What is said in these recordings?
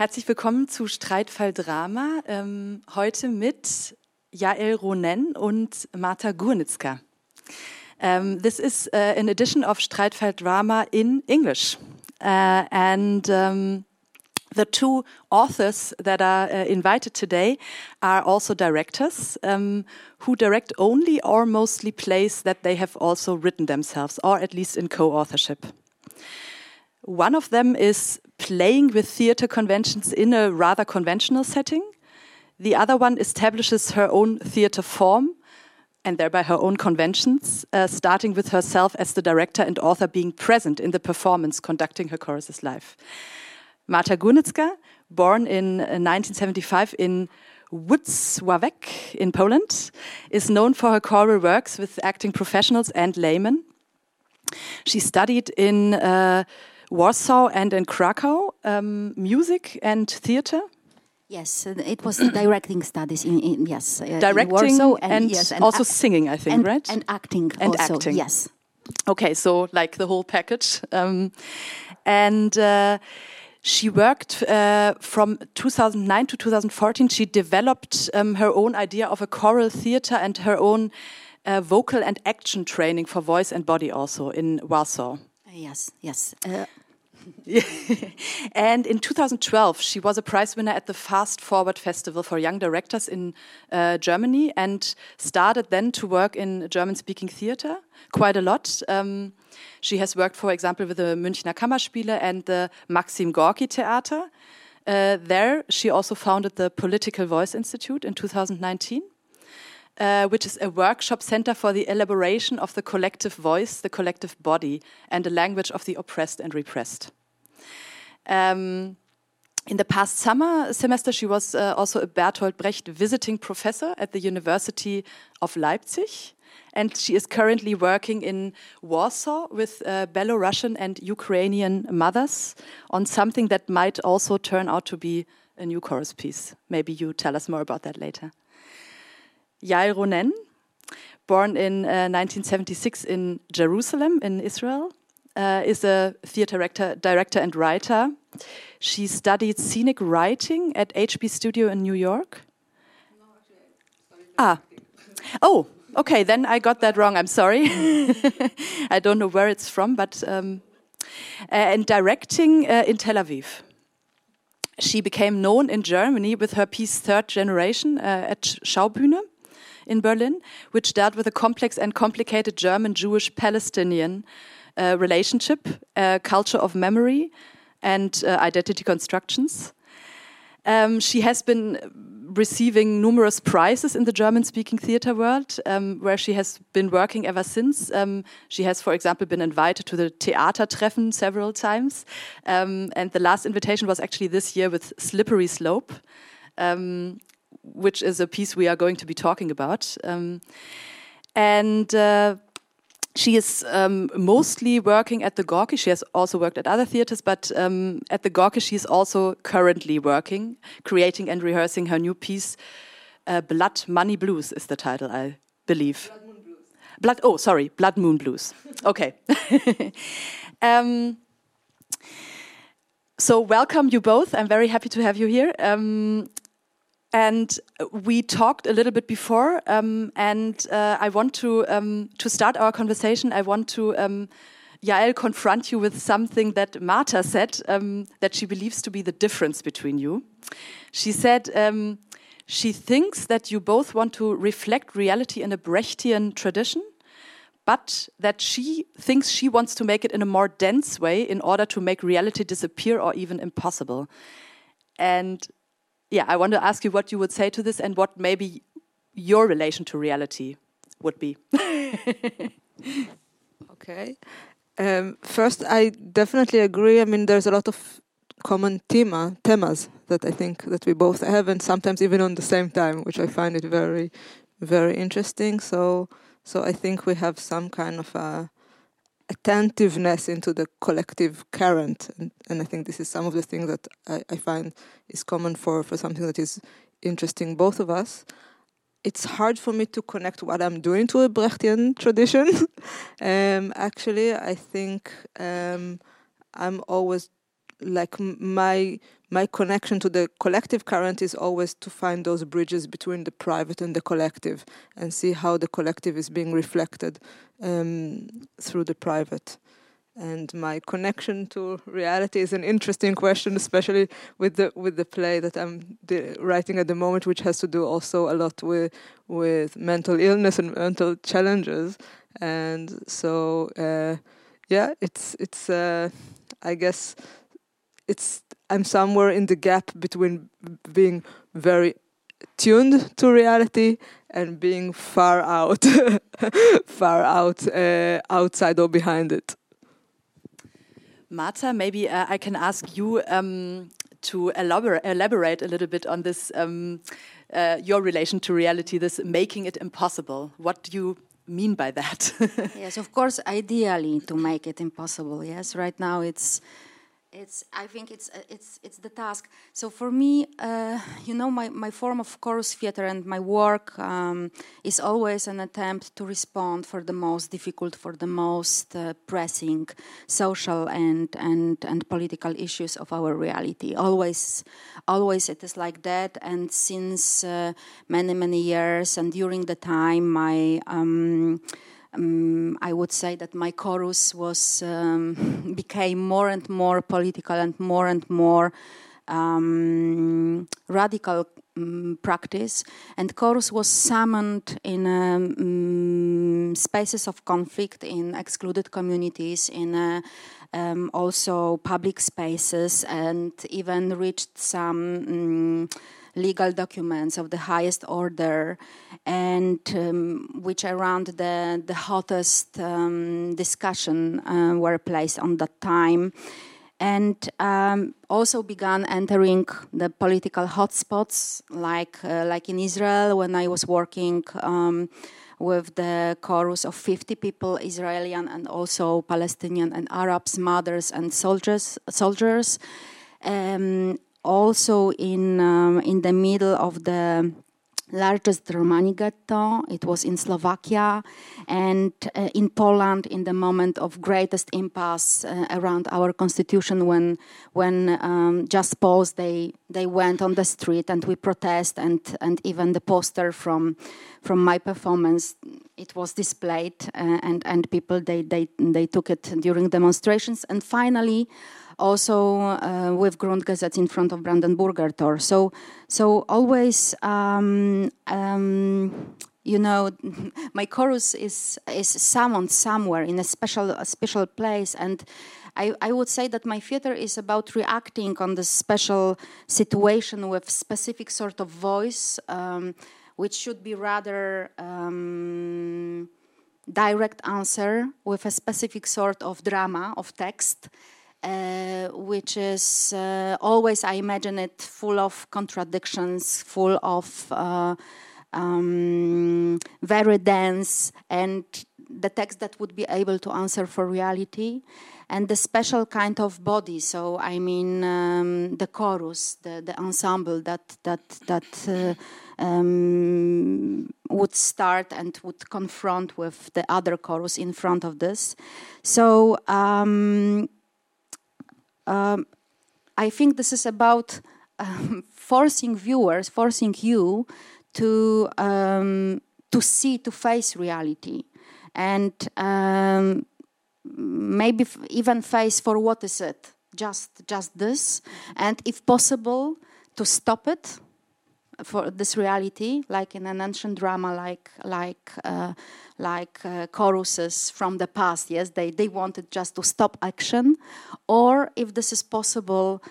Herzlich willkommen zu Streitfall Drama. Ähm, heute mit Jael Ronen und Marta Gurnitzka. Um, this is uh, an edition of Streitfall Drama in English. Uh, and um, the two authors that are uh, invited today are also directors um, who direct only or mostly plays that they have also written themselves, or at least in co authorship. One of them is playing with theater conventions in a rather conventional setting. The other one establishes her own theater form and thereby her own conventions, uh, starting with herself as the director and author being present in the performance, conducting her choruses live. Marta Górnicka, born in 1975 uh, in Włocławek in Poland, is known for her choral works with acting professionals and laymen. She studied in uh, Warsaw and in Krakow um, music and theater. Yes, it was directing studies in, in yes, uh, directing in and, and, yes, and also singing, I think, and, right? And acting, and also, acting. Yes. Okay, so like the whole package, um, and. Uh, she worked uh, from 2009 to 2014. She developed um, her own idea of a choral theater and her own uh, vocal and action training for voice and body also in Warsaw. Yes, yes. Uh, and in 2012, she was a prize winner at the Fast Forward Festival for Young Directors in uh, Germany and started then to work in German speaking theater quite a lot. Um, she has worked, for example, with the Münchner Kammerspiele and the Maxim Gorki Theater. Uh, there, she also founded the Political Voice Institute in 2019. Uh, which is a workshop center for the elaboration of the collective voice, the collective body, and the language of the oppressed and repressed. Um, in the past summer semester, she was uh, also a Bertolt Brecht visiting professor at the University of Leipzig. And she is currently working in Warsaw with uh, Belarusian and Ukrainian mothers on something that might also turn out to be a new chorus piece. Maybe you tell us more about that later. Yael Ronen, born in uh, 1976 in Jerusalem in Israel, uh, is a theater director, director and writer. She studied scenic writing at HB Studio in New York. ah, oh, okay, then I got that wrong. I'm sorry. I don't know where it's from, but um, uh, and directing uh, in Tel Aviv. She became known in Germany with her piece Third Generation uh, at Schaubühne in Berlin, which dealt with a complex and complicated German Jewish Palestinian uh, relationship, uh, culture of memory, and uh, identity constructions. Um, she has been receiving numerous prizes in the German speaking theater world, um, where she has been working ever since. Um, she has, for example, been invited to the Theatertreffen several times. Um, and the last invitation was actually this year with Slippery Slope. Um, which is a piece we are going to be talking about. Um, and uh, she is um, mostly working at the Gorki. She has also worked at other theaters, but um, at the Gorki, she is also currently working, creating and rehearsing her new piece. Uh, Blood Money Blues is the title, I believe. Blood Moon Blues. Blood. Oh, sorry, Blood Moon Blues. Okay. um, so welcome you both. I'm very happy to have you here. Um, and we talked a little bit before, um, and uh, I want to um, to start our conversation. I want to um, Yael confront you with something that Marta said um, that she believes to be the difference between you. She said um, she thinks that you both want to reflect reality in a Brechtian tradition, but that she thinks she wants to make it in a more dense way in order to make reality disappear or even impossible. And yeah, I want to ask you what you would say to this and what maybe your relation to reality would be. okay. Um, first, I definitely agree. I mean, there's a lot of common thema, themas that I think that we both have, and sometimes even on the same time, which I find it very, very interesting. So, so I think we have some kind of a attentiveness into the collective current. And, and I think this is some of the things that I, I, find is common for, for something that is interesting both of us. It's hard for me to connect what I'm doing to a Brechtian tradition. um, actually, I think um, I'm always like my my connection to the collective current is always to find those bridges between the private and the collective and see how the collective is being reflected um, through the private and my connection to reality is an interesting question, especially with the with the play that I'm writing at the moment, which has to do also a lot with with mental illness and mental challenges. And so, uh, yeah, it's it's uh, I guess it's I'm somewhere in the gap between being very tuned to reality and being far out, far out, uh, outside or behind it. Marta, maybe uh, I can ask you um, to elaborate, elaborate, a little bit on this, um, uh, your relation to reality, this making it impossible. What do you mean by that? yes, of course, ideally to make it impossible. Yes, right now it's it's i think it's uh, it's it's the task. So for me uh, you know my, my form of chorus theater and my work um, is always an attempt to respond for the most difficult for the most uh, pressing social and and and political issues of our reality. Always always it is like that. And since uh, many many years and during the time my um, um, I would say that my chorus was um, became more and more political and more and more um, radical um, practice, and chorus was summoned in um, spaces of conflict, in excluded communities, in uh, um, also public spaces, and even reached some legal documents of the highest order, and um, which around the, the hottest um, discussion uh, were placed on that time. And um, also began entering the political hotspots, like uh, like in Israel when I was working um, with the chorus of 50 people, Israeli and also Palestinian and Arabs, mothers and soldiers. Soldiers, um, also in um, in the middle of the largest Romani ghetto. It was in Slovakia and uh, in Poland in the moment of greatest impasse uh, around our constitution when when um, just pause they they went on the street and we protest and and even the poster from from my performance it was displayed uh, and and people they they they took it during demonstrations and finally also uh, with Grundgesetz in front of Brandenburger Tor. So, so always, um, um, you know, my chorus is is summoned somewhere in a special a special place, and I, I would say that my theater is about reacting on the special situation with specific sort of voice, um, which should be rather um, direct answer with a specific sort of drama of text uh, which is uh, always, I imagine it, full of contradictions, full of uh, um, very dense, and the text that would be able to answer for reality, and the special kind of body. So, I mean, um, the chorus, the, the ensemble that that that. Uh, um, would start and would confront with the other chorus in front of this. So um, um, I think this is about um, forcing viewers, forcing you to um, to see, to face reality, and um, maybe even face for what is it, just just this, and if possible, to stop it for this reality, like in an ancient drama, like like uh, like uh, choruses from the past. Yes, they they wanted just to stop action, or if this is possible,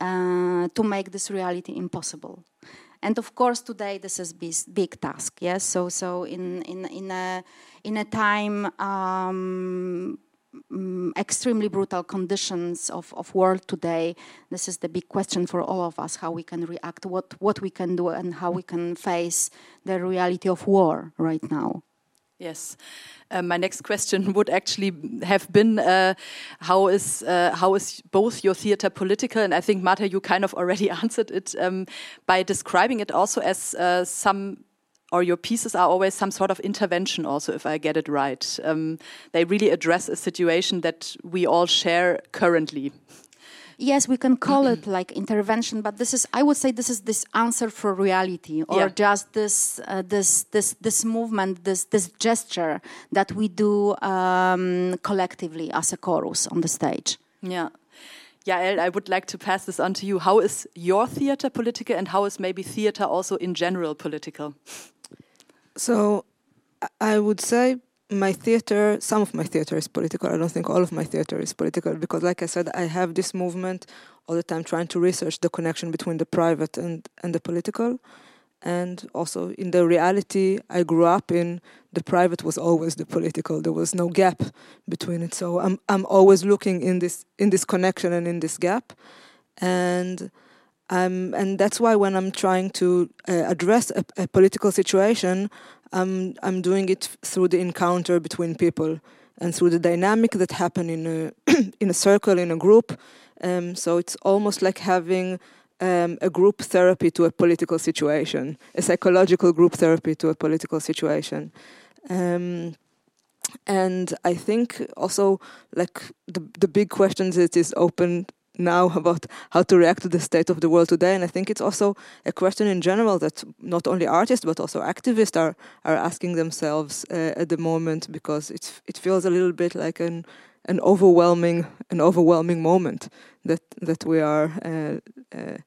uh, to make this reality impossible. And of course, today this is big, big task. Yes, so so in in in a in a time. Um, um, extremely brutal conditions of, of world today this is the big question for all of us how we can react what what we can do and how we can face the reality of war right now. Yes. Uh, my next question would actually have been uh, how is uh, how is both your theater political and I think Marta you kind of already answered it um, by describing it also as uh, some or your pieces are always some sort of intervention also if i get it right um, they really address a situation that we all share currently Yes, we can call it like intervention, but this is I would say this is this answer for reality, or Yeah. just this uh, this this this movement, this this gesture that we do um, collectively as a chorus on the stage. Yeah. Yael, I would like to pass this on to you. How is your theater political and how is maybe theater also in general political? So I- would say my theater, some of my theater is political. I don't think all of my theater is political because, like I said, I have this movement all the time trying to research the connection between the private and, and the political. And also in the reality I grew up in, the private was always the political. There was no gap between it. So I'm I'm always looking in this in this connection and in this gap. And um, and that's why when I'm trying to uh, address a, a political situation, I'm I'm doing it through the encounter between people and through the dynamic that happen in a in a circle in a group. Um, so it's almost like having um, a group therapy to a political situation, a psychological group therapy to a political situation. Um, and I think also like the the big questions it is open now about how to react to the state of the world today. And I think it's also a question in general that not only artists but also activists are are asking themselves uh, at the moment because it's it feels a little bit like an an overwhelming an overwhelming moment that that we are uh, uh,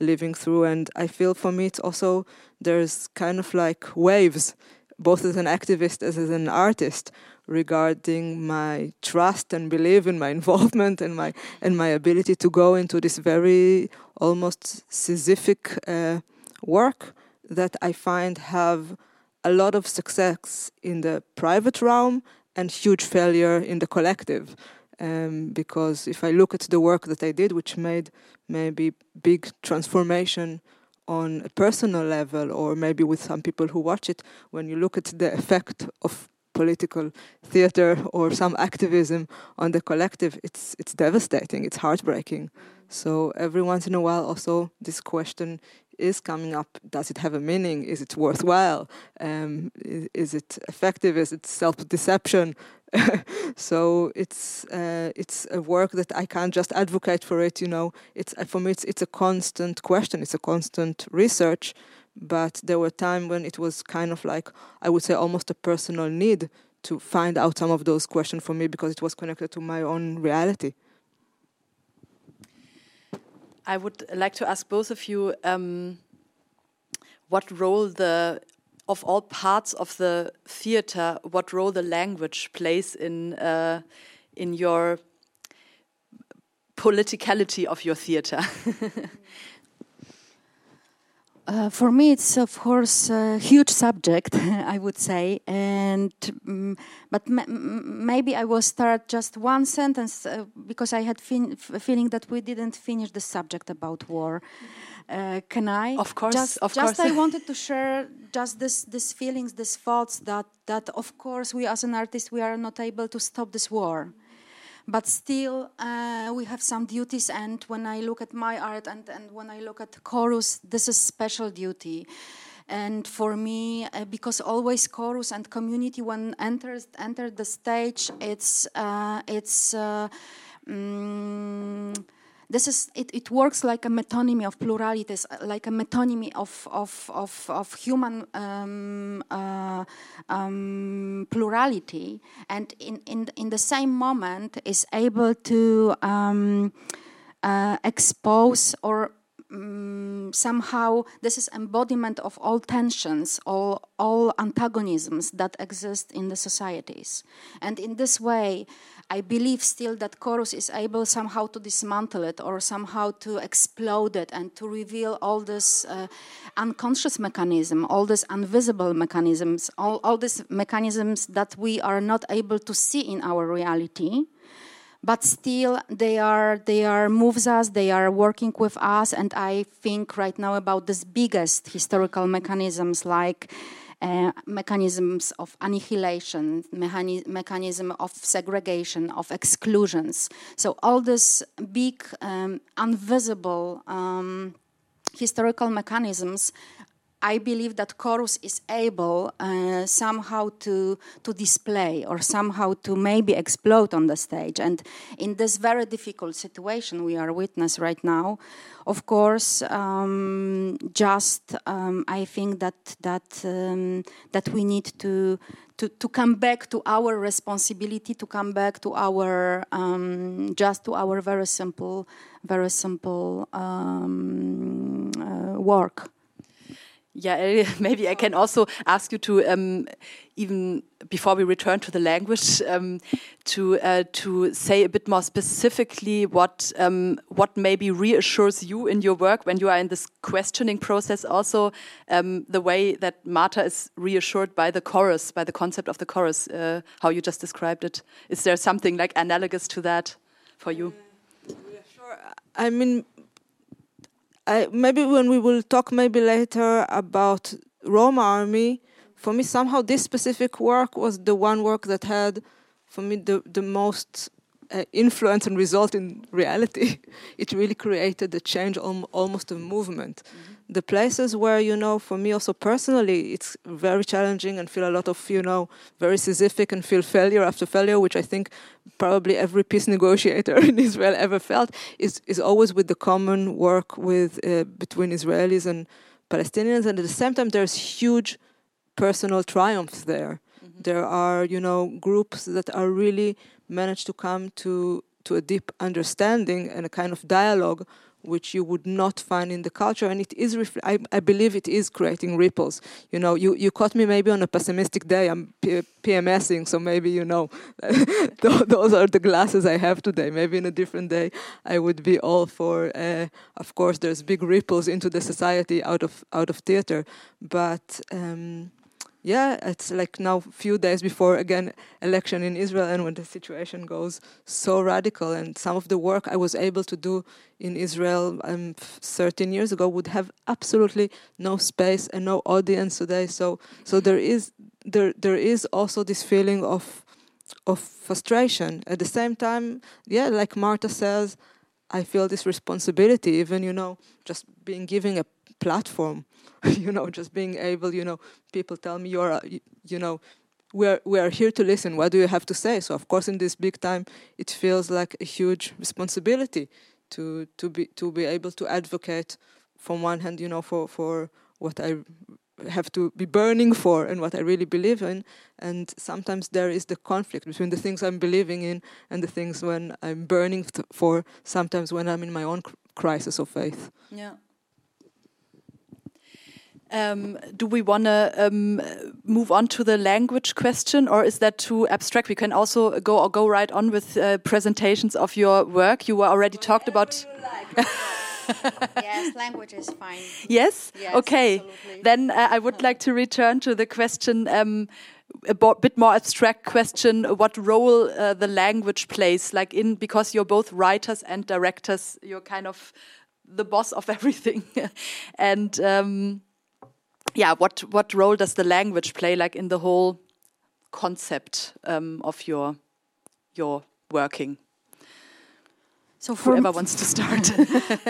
living through. And I feel for me it's also there's kind of like waves, both as an activist as as an artist, regarding my trust and belief in my involvement and my and my ability to go into this very almost Sisyphic uh, work that I find have a lot of success in the private realm and huge failure in the collective. Um, because if I look at the work that I did, which made maybe big transformation on a personal level, or maybe with some people who watch it, when you look at the effect of political theater or some activism on the collective, it's it's devastating. It's heartbreaking. So every once in a while, also this question is coming up: Does it have a meaning? Is it worthwhile? Um, is, is it effective? Is it self-deception? so it's uh, it's a work that I can't just advocate for it. You know, it's for me it's it's a constant question. It's a constant research. But there were times when it was kind of like I would say almost a personal need to find out some of those questions for me because it was connected to my own reality. I would like to ask both of you um, what role the of all parts of the theater, what role the language plays in uh, in your politicality of your theater. Uh, for me, it's of course a huge subject, I would say, and um, but maybe I will start just one sentence uh, because I had fin- a feeling that we didn't finish the subject about war. Uh, can I? Of course, just, of just course. I wanted to share just this, these feelings, these thoughts that that of course we as an artist we are not able to stop this war but still uh, we have some duties and when i look at my art and, and when i look at chorus this is special duty. And for me uh, because always chorus and community when enters enter the stage it's uh, it's mm, this is it, it works like a metonymy of pluralities like a metonymy of of of, of human um, uh, um, plurality. And in, in in the same moment is able to um, uh, expose or um, somehow this is embodiment of all tensions all all antagonisms that exist in the societies. And in this way I believe still that chorus is able somehow to dismantle it or somehow to explode it and to reveal all this uh, unconscious mechanism, all these invisible mechanisms, all, all these mechanisms that we are not able to see in our reality. But still, they are they are moves us. They are working with us, and I think right now about this biggest historical mechanisms like uh, mechanisms of annihilation, mechani- mechanism of segregation, of exclusions. So all these big, um, invisible um, historical mechanisms I believe that chorus is able uh, somehow to to display or somehow to maybe explode on the stage. And in this very difficult situation we are witness right now, of course, um, just um, I think that that um, that we need to, to to come back to our responsibility, to come back to our um, just to our very simple, very simple um, uh, work. Yeah, maybe I can also ask you to um, even before we return to the language um, to uh, to say a bit more specifically what um, what maybe reassures you in your work when you are in this questioning process. Also, um, the way that Marta is reassured by the chorus, by the concept of the chorus, uh, how you just described it. Is there something like analogous to that for you? Uh. I mean, I, maybe when we will talk maybe later about Roma Army, for me somehow this specific work was the one work that had, for me, the the most uh, influence and result in reality. it really created a change, almost a movement. Mm-hmm the places where you know for me also personally it's very challenging and feel a lot of you know very sisyphic and feel failure after failure which i think probably every peace negotiator in israel ever felt is is always with the common work with uh, between israelis and palestinians and at the same time there's huge personal triumphs there mm-hmm. there are you know groups that are really managed to come to to a deep understanding and a kind of dialogue which you would not find in the culture and it is I, I, believe it is creating ripples. You know you, you caught me maybe on a pessimistic day i'm P- pmsing so maybe you know those are the glasses i have today. Maybe in a different day i would be all for uh, of course there's big ripples into the society out of out of theater. But um, yeah, it's like now a few days before again election in Israel, and when the situation goes so radical, and some of the work I was able to do in Israel um, 13 years ago would have absolutely no space and no audience today. So, so there is there there is also this feeling of of frustration. At the same time, yeah, like Marta says, I feel this responsibility, even you know, just being given a platform you know, just being able, you know, people tell me you're, you know, we're we are here to listen. What do you have to say? So of course, in this big time, it feels like a huge responsibility to to be to be able to advocate from one hand, you know, for for what I have to be burning for and what I really believe in. And sometimes there is the conflict between the things I'm believing in and the things when I'm burning for. Sometimes when I'm in my own crisis of faith. Yeah. Um, do we want to um, move on to the language question, or is that too abstract? We can also go or go right on with uh, presentations of your work. You were already Whatever talked about. yes, language is fine. Yes. yes okay. Absolutely. Then uh, I would like to return to the question. Um, a bit more abstract question what role uh, the language plays like in because you're both writers and directors you're kind of the boss of everything and um, yeah, what what role does the language play, like in the whole concept um, of your your working? So for whoever wants to start.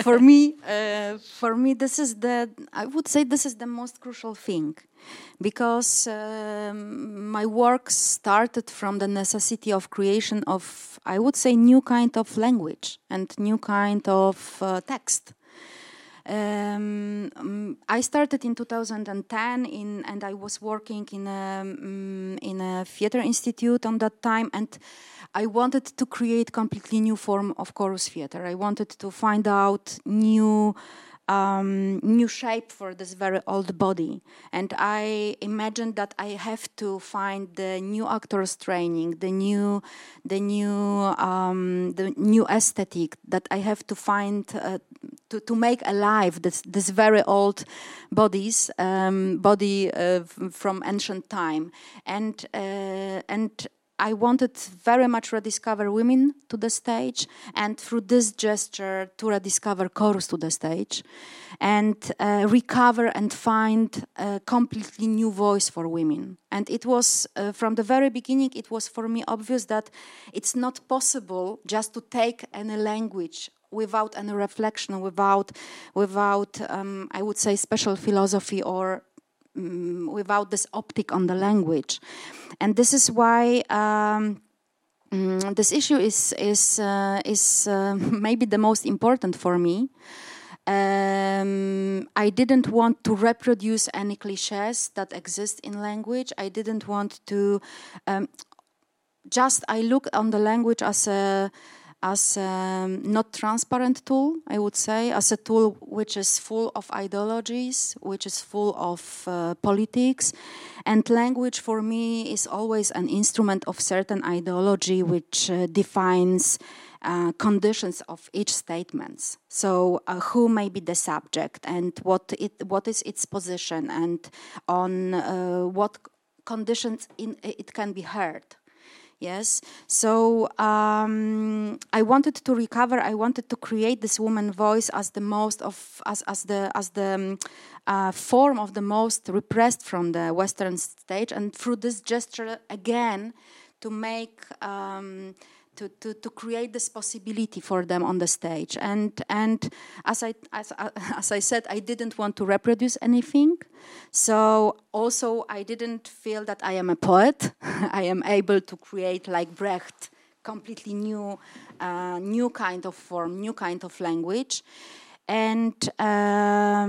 for me, uh, for me, this is the I would say this is the most crucial thing, because um, my work started from the necessity of creation of I would say new kind of language and new kind of uh, text. Um, um, I started in 2010 in, and I was working in a, um, in a theater institute on that time and I wanted to create completely new form of chorus theater. I wanted to find out new um, new shape for this very old body. And I imagined that I have to find the new actors training, the new, the new, um, the new aesthetic that I have to find uh, to, to make alive this this very old bodies, um, body uh, from ancient time, and uh, and I wanted very much rediscover women to the stage, and through this gesture to rediscover chorus to the stage, and uh, recover and find a completely new voice for women. And it was uh, from the very beginning. It was for me obvious that it's not possible just to take any language without any reflection, without, without um, I would say, special philosophy or um, without this optic on the language. And this is why. Um, mm, this issue is is uh, is uh, maybe the most important for me. Um, I didn't want to reproduce any cliches that exist in language. I didn't want to um, just. I look on the language as a as a not transparent tool, I would say, as a tool which is full of ideologies, which is full of uh, politics. And language for me is always an instrument of certain ideology which uh, defines uh, conditions of each statement. So, uh, who may be the subject and what it what is its position and on uh, what conditions in, it can be heard yes. So um, i wanted to recover. I wanted to create this woman voice as the most of as, as the as the um, uh, form of the most repressed from the western stage. And through this gesture again to make um, to, to, to create this possibility for them on the stage. And, and as, I, as, as I said, I didn't want to reproduce anything. So also I didn't feel that I am a poet. I am able to create like Brecht, completely new, uh, new kind of form, new kind of language. And, um,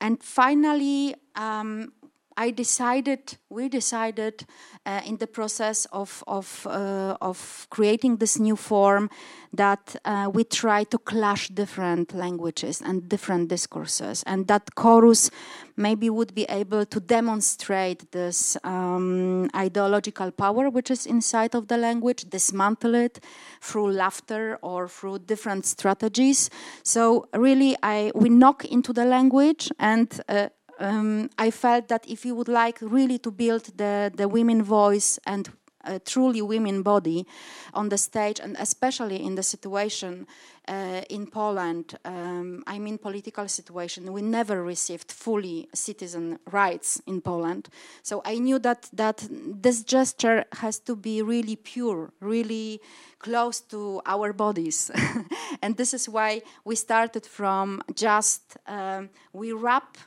and finally, um, I decided, we decided uh, in the process of, of, uh, of creating this new form that uh, we try to clash different languages and different discourses, and that chorus maybe would be able to demonstrate this um, ideological power which is inside of the language, dismantle it through laughter or through different strategies. So, really, I, we knock into the language and uh, um, I felt that if you would like really to build the, the women voice and a truly women body on the stage, and especially in the situation uh, in Poland, um, I mean political situation, we never received fully citizen rights in Poland. So I knew that that this gesture has to be really pure, really close to our bodies, and this is why we started from just um, we wrap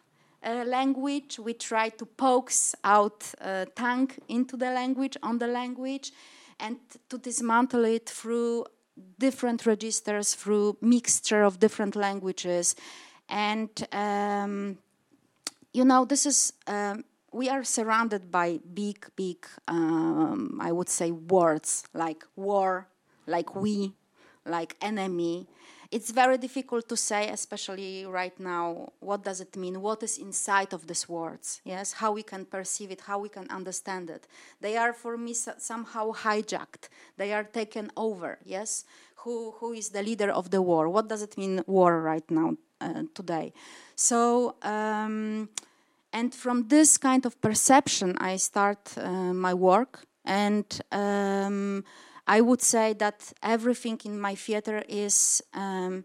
uh, language. We try to poke out uh, tongue into the language, on the language, and to dismantle it through different registers, through mixture of different languages. And, um, you know, this is, um, we are surrounded by big, big, um, I would say, words like war, like we, like enemy it's very difficult to say, especially right now, what does it mean? What is inside of these words? Yes, how we can perceive it, how we can understand it. They are, for me, somehow hijacked. They are taken over. Yes, who who is the leader of the war? What does it mean, war, right now, uh, today? So. Um, and from this kind of perception, I start uh, my work, and um, I would say that everything in my theater is, um,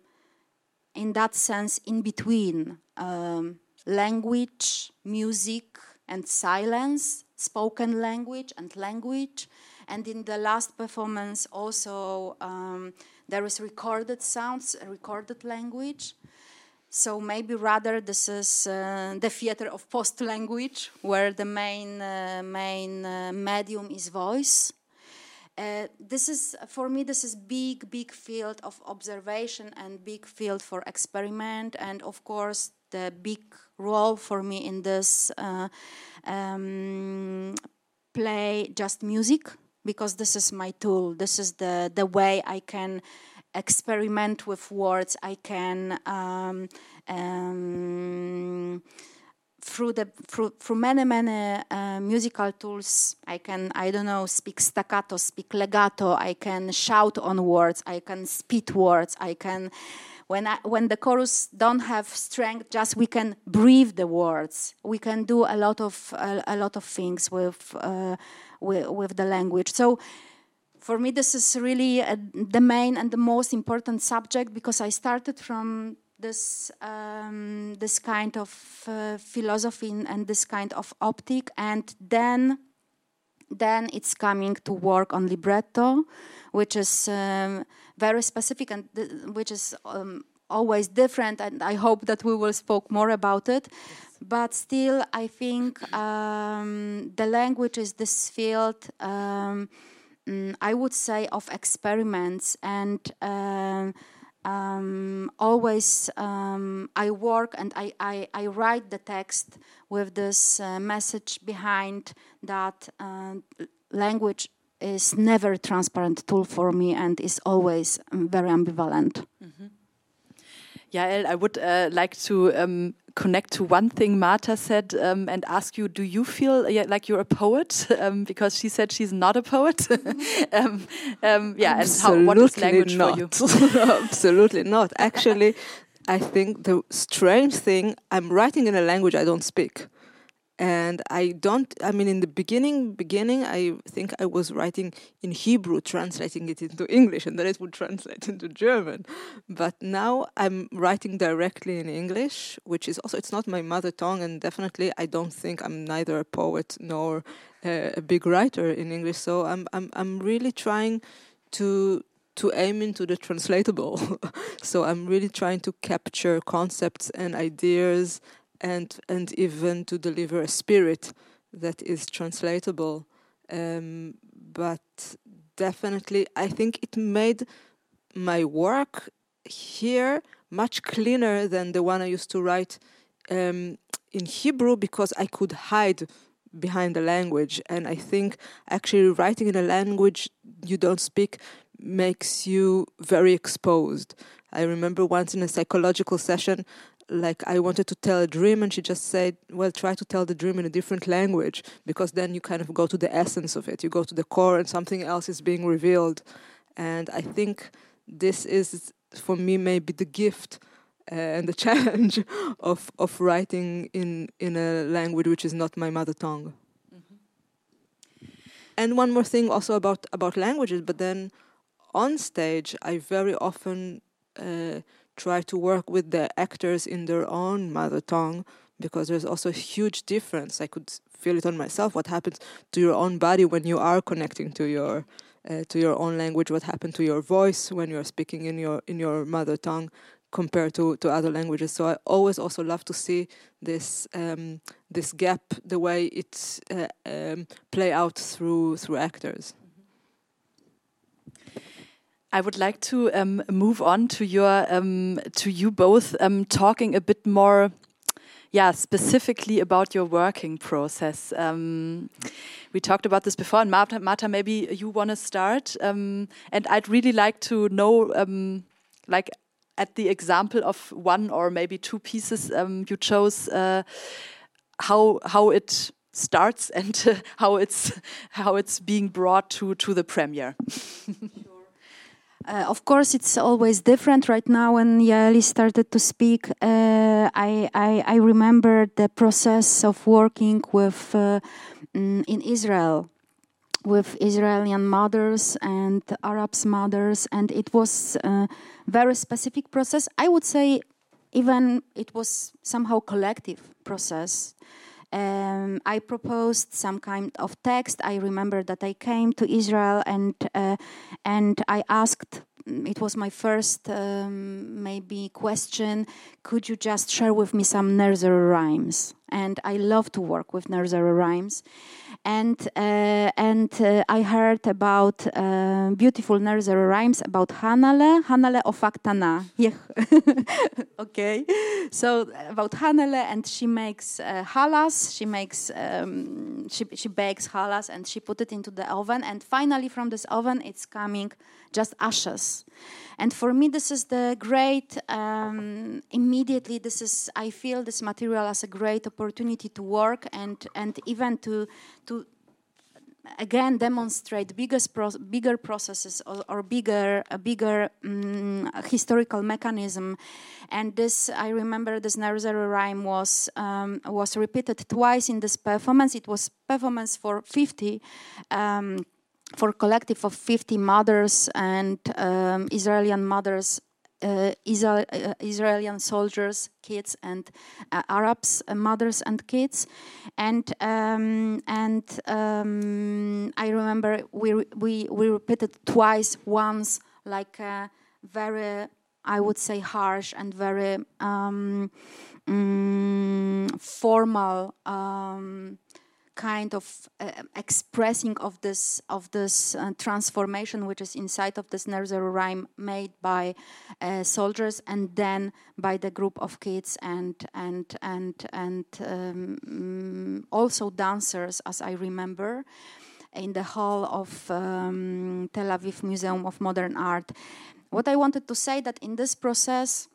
in that sense, in between um, language, music, and silence, spoken language and language. And in the last performance, also um, there is recorded sounds, recorded language. So maybe rather this is uh, the theater of post language, where the main uh, main uh, medium is voice, uh, this is for me this is big big field of observation and big field for experiment. And of course the big role for me in this uh, um, play just music because this is my tool. This is the the way i can experiment with words. I can um, um, through the through, through many many uh, musical tools i can i don't know speak staccato speak legato i can shout on words i can spit words i can when I, when the chorus don't have strength just we can breathe the words. We can do a lot of a, a lot of things with, uh, with, with the language. So for me this is really uh, the main and the most important subject because i started from this um, this kind of uh, philosophy and this kind of optic, and then then it's coming to work on libretto, which is um, very specific and which is um, always different. And I hope that we will speak more about it. Yes. But still, I think um, the language is this field. Um, mm, I would say of experiments and um, um, always um, I work and I, I, I, write the text with this uh, message behind that uh, language is never a transparent tool for me and is always um, very ambivalent. Mm-hmm. Yael, I would uh, like to um, connect to one thing Marta said um, and ask you: Do you feel like you're a poet? Um, because she said she's not a poet. um, um yeah, and how, what is language not. for you? Absolutely not. Actually, I think the strange thing: I'm writing in a language I don't speak and i don't i mean in the beginning beginning i think i was writing in hebrew translating it into english and then it would translate into german. But now i'm writing directly in english which is also it's not my mother tongue and definitely i don't think i'm neither a poet nor uh, a big writer in english. So i'm i'm i'm really trying to to aim into the translatable. So i'm really trying to capture concepts and ideas and and even to deliver a spirit that is translatable. Um, but definitely, I think it made my work here much cleaner than the one I used to write um, in Hebrew because I could hide behind the language. And I think actually writing in a language you don't speak makes you very exposed. I remember once in a psychological session, like I wanted to tell a dream, and she just said, "Well, try to tell the dream in a different language because then you kind of go to the essence of it. You go to the core, and something else is being revealed." And I think this is, for me, maybe the gift uh, and the challenge of of writing in in a language which is not my mother tongue. Mm-hmm. And one more thing, also about about languages, but then on stage, I very often. Uh, try to work with the actors in their own mother tongue because there's also a huge difference. I could feel it on myself. What happens to your own body when you are connecting to your uh, to your own language? What happened to your voice when you're speaking in your in your mother tongue compared to, to other languages? So I always also love to see this um, this gap, the way it's uh, um, play out through through actors. I would like to um, move on to your um, to you both um, talking a bit more, yeah, specifically about your working process. Um, we talked about this before, and Marta, Marta maybe you want to start, um, and I'd really like to know, um, like, at the example of one or maybe two pieces you chose, uh, how how it starts and uh, how it's how it's being brought to to the premiere. Uh, of course, it's always different. Right now, when Yaeli started to speak, uh, I, I, I remember the process of working with uh, mm, in Israel with Israeli mothers and Arabs mothers, and it was a very specific process. I would say, even it was somehow collective process um, I proposed some kind of text. I remember that I came to Israel and uh, and I asked. It was my first um, maybe question. Could you just share with me some nursery rhymes? And I love to work with nursery rhymes and uh, and uh, I heard about uh, beautiful nursery rhymes about Hanale, Hanale Ofaktana. Yeah. okay. So about Hanale, and she makes halas. She makes um, she she bakes halas, and she put it into the oven. And finally, from this oven, it's coming just ashes. And for me, this is the great, um, immediately, this is, I feel this material as a great opportunity to work and, and even to, to again demonstrate bigger, pro bigger processes or, or, bigger, a bigger um, historical mechanism. And this, I remember this nursery rhyme was, um, was repeated twice in this performance. It was performance for 50 um, for a collective of 50 mothers and um, Israeli mothers uh, Israel, uh, Israeli soldiers, kids, and uh, Arabs, uh, mothers and kids, and um, and um, I remember we we we repeated twice, once like a very I would say harsh and very um, mm, formal um, kind of uh, expressing of this of this uh, transformation which is inside of this nursery rhyme made by uh, soldiers and then by the group of kids and and and and um, also dancers as I remember in the hall of um, Tel Aviv Museum of Modern Art. What I wanted to say that in this process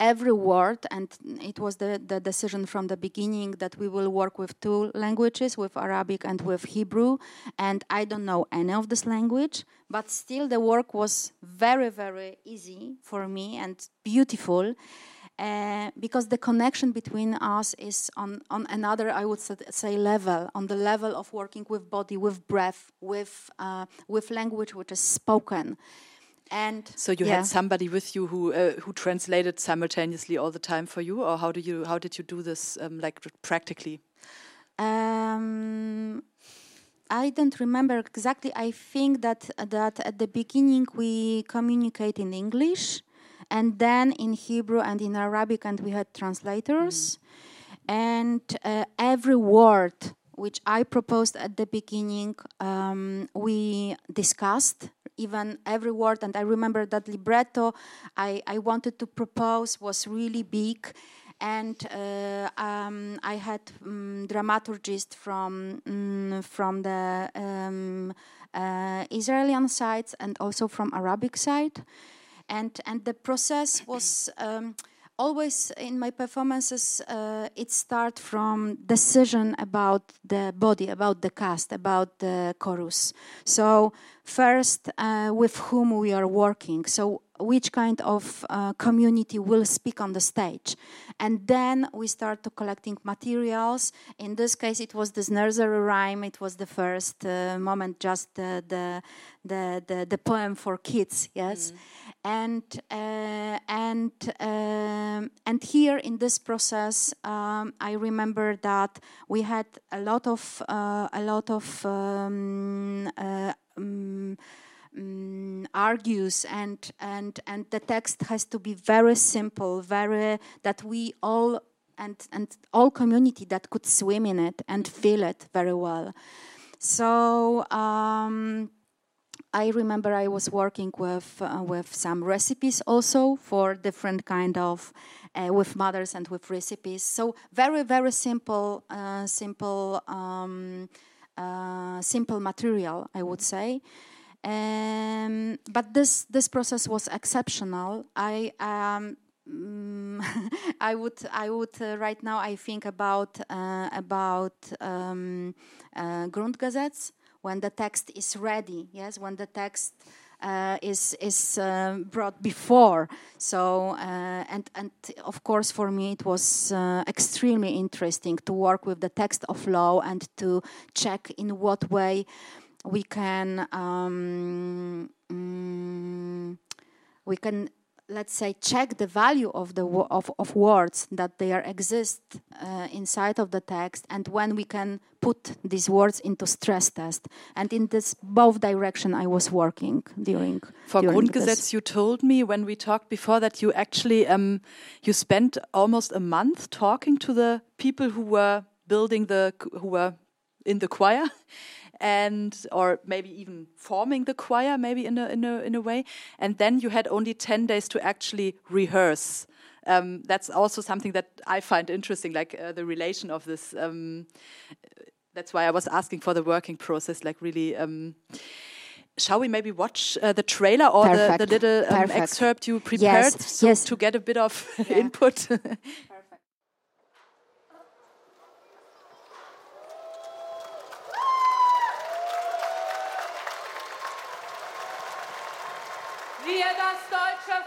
every word, and it was the, the decision from the beginning that we will work with two languages, with Arabic and with Hebrew. And I don't know any of this language, but still the work was very, very easy for me and beautiful. Uh, because the connection between us is on, on another, I would say, level, on the level of working with body, with breath, with, uh, with language which is spoken. And so you yeah. had somebody with you who uh, who translated simultaneously all the time for you, or how do you how did you do this um, like practically? Um, I don't remember exactly. I think that that at the beginning we communicate in English, and then in Hebrew and in Arabic, and we had translators, mm. and uh, every word which I proposed at the beginning, um, we discussed even every word. And I remember that libretto I, I wanted to propose was really big. And uh, um, I had um, dramaturgists from um, from the um, uh, Israeli side and also from Arabic side, and and the process was um, always in my performances uh, it starts from decision about the body about the cast about the chorus. So first uh, with whom we are working. So which kind of uh, community will speak on the stage. And then we start to collecting materials. In this case it was this nursery rhyme. It was the first uh, moment just the, the the, the, the poem for kids yes? Mm and uh, and um, and here in this process, um, I remember that we had a lot of uh, a lot of um, uh, um, um, argues and and and the text has to be very simple, very that we all and and all community that could swim in it and feel it very well. So. I remember I was working with uh, with some recipes also for different kind of uh, with mothers and with recipes. So very very simple uh, simple um, uh, simple material I would say. Um, but this this process was exceptional. I um, I would I would uh, right now I think about uh, about um, uh, Grundgesetz when the text is ready, yes, when the text uh, is is um, brought before. So uh, and and of course for me it was uh, extremely interesting to work with the text of law and to check in what way we can um, mm, we can let's say check the value of the of, of words that they are exist uh, inside of the text and when we can put these words into stress test and in this both direction i was working during for during grundgesetz this. you told me when we talked before that you actually um, you spent almost a month talking to the people who were building the who were in the choir and or maybe even forming the choir maybe in a in a in a way and then you had only 10 days to actually rehearse um, that's also something that I find interesting like uh, the relation of this um, that's why I was asking for the working process like really um, shall we maybe watch uh, the trailer or the, the, little um, excerpt you prepared yes. So yes. to get a bit of yeah. input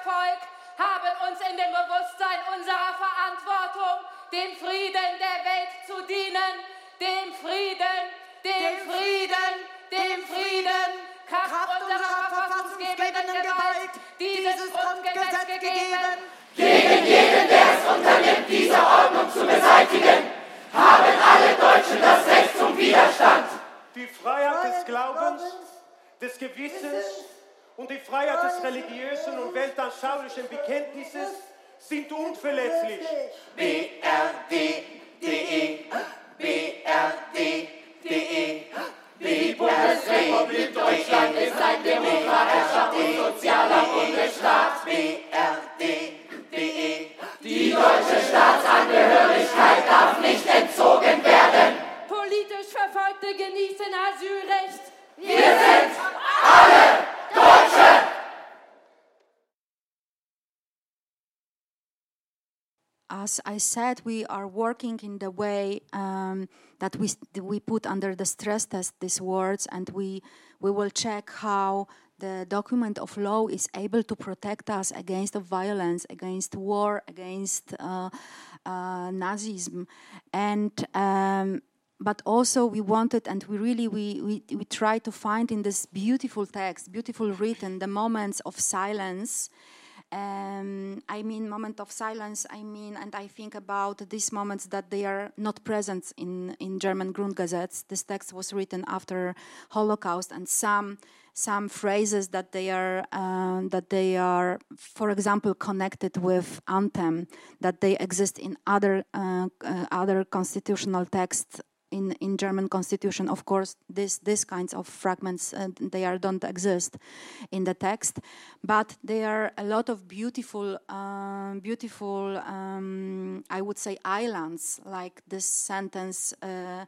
Volk haben uns in dem Bewusstsein unserer Verantwortung, dem Frieden der Welt zu dienen, dem Frieden, dem Frieden, dem Frieden, Kraft unserer verfassungsgebenden Gewalt dieses Grundgesetz gegeben. Gegen jeden, der es unternimmt, diese Ordnung zu beseitigen, haben alle Deutschen das Recht zum Widerstand. Die Freiheit des Glaubens, des Gewissens und die Freiheit des religiösen und weltanschaulichen Bekenntnisses sind unverletzlich. BRD.de BRD.de Die Bundesrepublik Deutschland ist ein demokratischer und sozialer Bundesstaat. BRD.de Die deutsche Staatsangehörigkeit darf nicht entzogen werden. Politisch Verfolgte genießen Asylrecht. Wir sind alle as I said, we are working in the way um, that we we put under the stress test these words, and we we will check how the document of law is able to protect us against violence, against war, against uh, uh, Nazism, and. Um, but also we wanted and we really we, we, we try to find in this beautiful text beautiful written the moments of silence um, I mean, moment of silence. I mean, and I think about these moments that they are not present in in German Grundgesetz. This text was written after Holocaust, and some some phrases that they are uh, that they are, for example, connected with anthem that they exist in other uh, uh, other constitutional texts in, in German constitution, of course, this this kinds of fragments uh, they are don't exist in the text, but there are a lot of beautiful, uh, beautiful, um, I would say, islands like this sentence. Uh,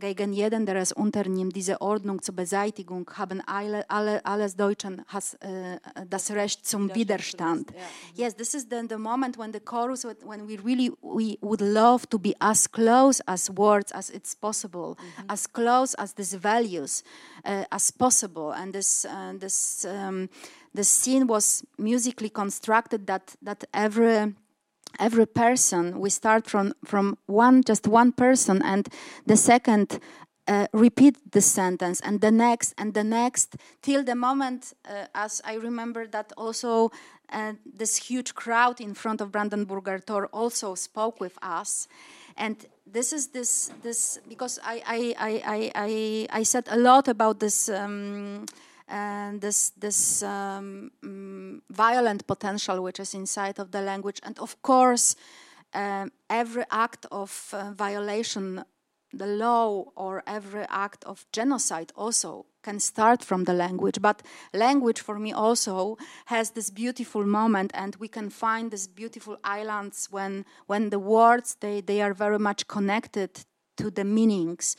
gegen jeden, der es unternimmt, diese Ordnung zur Beseitigung, haben alle, alle, alles Deutschen has, uh, das Recht zum Widerstand. Yeah. Yes, this is the, the moment when the chorus, when we really we would love to be as close as words as it's possible, mm -hmm. as close as these values uh, as possible, and this uh, this um, the scene was musically constructed that that every every person we start from from one just one person and the second uh, repeat the sentence and the next and the next till the moment uh, as i remember that also uh, this huge crowd in front of brandenburger tor also spoke with us. And this is this this because i i i i, I said a lot about this um, and this this um, um, violent potential which is inside of the language. And of course um, every act of uh, violation the law or every act of genocide also can start from the language. But language for me also has this beautiful moment and we can find these beautiful islands when when the words they, they are very much connected to the meanings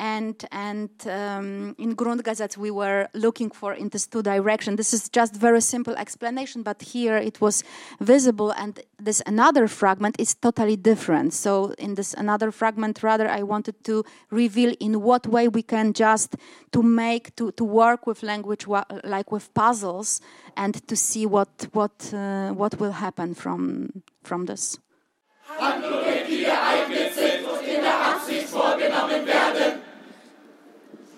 and and um, in Grundgesetz we were looking for in this two direction. This is just very simple explanation, but here it was visible, and this another fragment is totally different. So in this another fragment, rather, I wanted to reveal in what way we can just to make to to work with language like with puzzles, and to see what what uh, what will happen from from this. Handlungen, die sind und in der Absicht vorgenommen werden,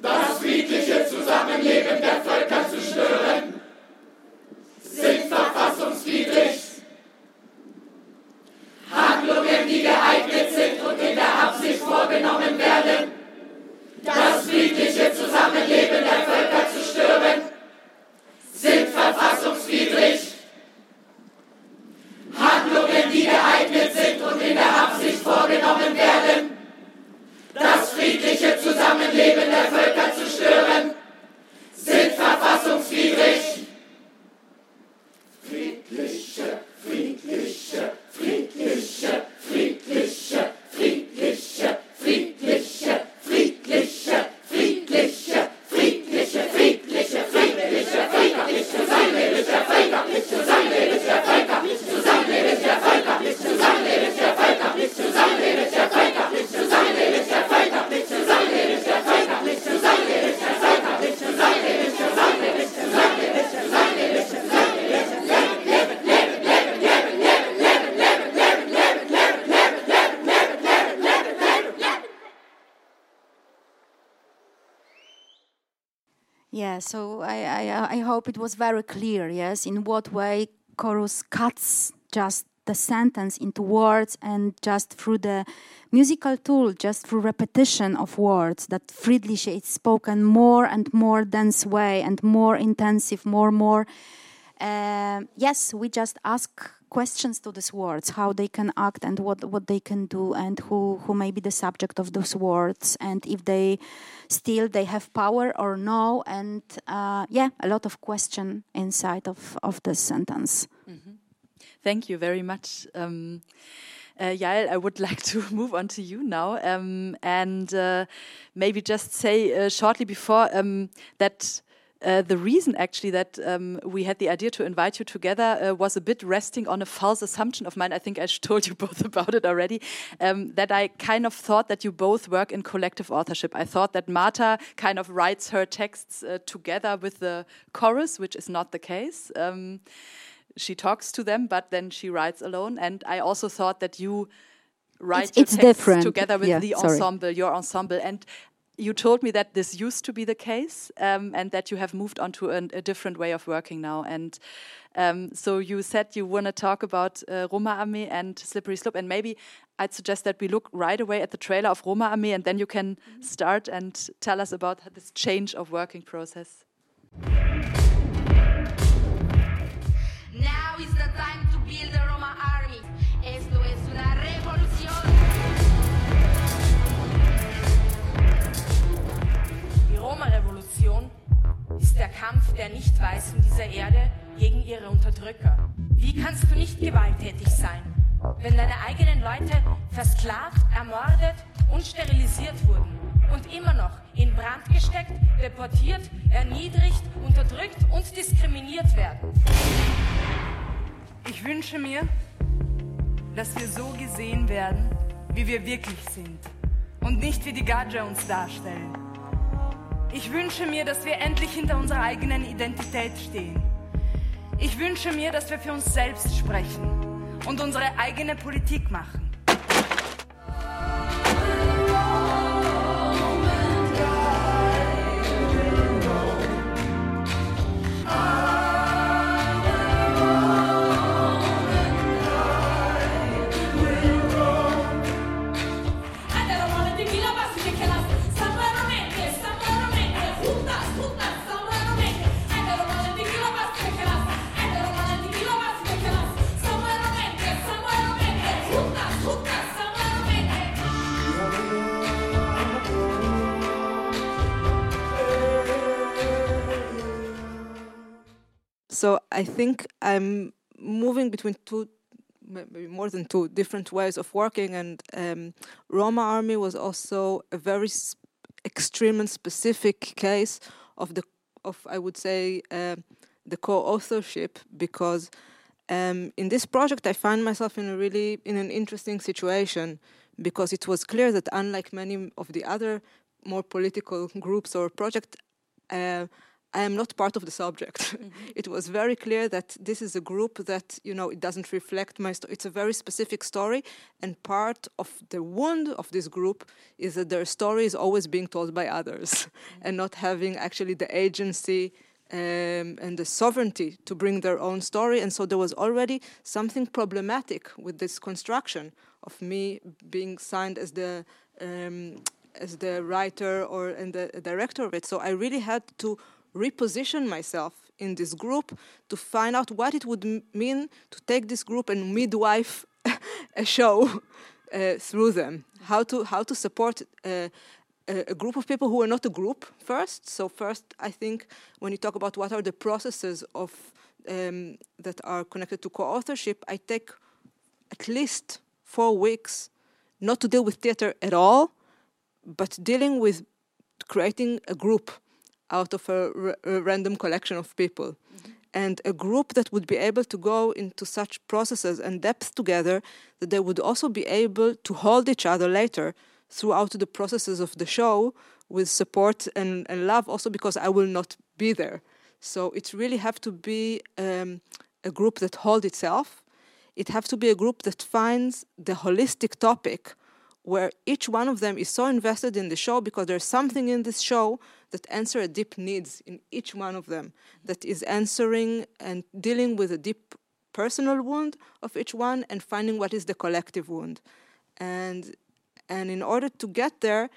das friedliche Zusammenleben der Völker zu stören, sind verfassungswidrig. Handlungen, die geeignet sind und in der Absicht vorgenommen werden, das friedliche Zusammenleben der Völker zu stören, sind verfassungswidrig. Handlungen, die geeignet sind und in der Absicht vorgenommen werden, das friedliche Zusammenleben der Völker zu stören, sind verfassungswidrig. Friedliche, friedliche, friedliche. So I, I, I hope it was very clear, yes, in what way chorus cuts just the sentence into words and just through the musical tool, just through repetition of words, that Friedlich is spoken more and more dense way and more intensive, more, more. Uh, yes, we just ask questions to these words, how they can act and what, what they can do and who, who may be the subject of those words and if they still they have power or no and uh, yeah, a lot of question inside of, of this sentence. Mm -hmm. Thank you very much. Um, uh, Yael, I would like to move on to you now um, and uh, maybe just say uh, shortly before um, that uh, the reason actually that um, we had the idea to invite you together uh, was a bit resting on a false assumption of mine. I think I told you both about it already. Um, that I kind of thought that you both work in collective authorship. I thought that Marta kind of writes her texts uh, together with the chorus, which is not the case. Um, she talks to them, but then she writes alone. And I also thought that you write it's, your it's texts different. together with yeah, the sorry. ensemble, your ensemble. And you told me that this used to be the case um, and that you have moved on to a, a different way of working now. And um, so you said you want to talk about uh, Roma Armee and Slippery Slope. And maybe I'd suggest that we look right away at the trailer of Roma Armee and then you can mm -hmm. start and tell us about this change of working process. Ist der Kampf der Nicht-Weißen dieser Erde gegen ihre Unterdrücker. Wie kannst du nicht gewalttätig sein, wenn deine eigenen Leute versklavt, ermordet und sterilisiert wurden und immer noch in Brand gesteckt, deportiert, erniedrigt, unterdrückt und diskriminiert werden? Ich wünsche mir, dass wir so gesehen werden, wie wir wirklich sind und nicht wie die Gadja uns darstellen. Ich wünsche mir, dass wir endlich hinter unserer eigenen Identität stehen. Ich wünsche mir, dass wir für uns selbst sprechen und unsere eigene Politik machen. So I think I'm moving between two, maybe more than two different ways of working. And um, Roma army was also a very extreme and specific case of the of I would say uh, the co-authorship because um, in this project I find myself in a really in an interesting situation because it was clear that unlike many of the other more political groups or projects. Uh, I am not part of the subject. Mm -hmm. it was very clear that this is a group that you know it doesn't reflect my story. It's a very specific story, and part of the wound of this group is that their story is always being told by others, mm -hmm. and not having actually the agency. Um, and the sovereignty to bring their own story. And so there was already something problematic with this construction of me being signed as the um, as the writer or and the director of it. So I really had to reposition myself in this group to find out what it would mean to take this group and midwife a show uh, through them. How to how to support uh, a group of people who are not a group first. So first, I think when you talk about what are the processes of um, that are connected to co-authorship, I take at least four weeks not to deal with theater at all, but dealing with creating a group out of a, random collection of people. Mm -hmm. And a group that would be able to go into such processes and depth together that they would also be able to hold each other later throughout the processes of the show with support and, and love, also because I will not be there. So it really have to be um, a group that holds itself. It have to be a group that finds the holistic topic where each one of them is so invested in the show because there's something in this show that answer a deep needs in each one of them that is answering and dealing with a deep personal wound of each one and finding what is the collective wound. And and in order to get there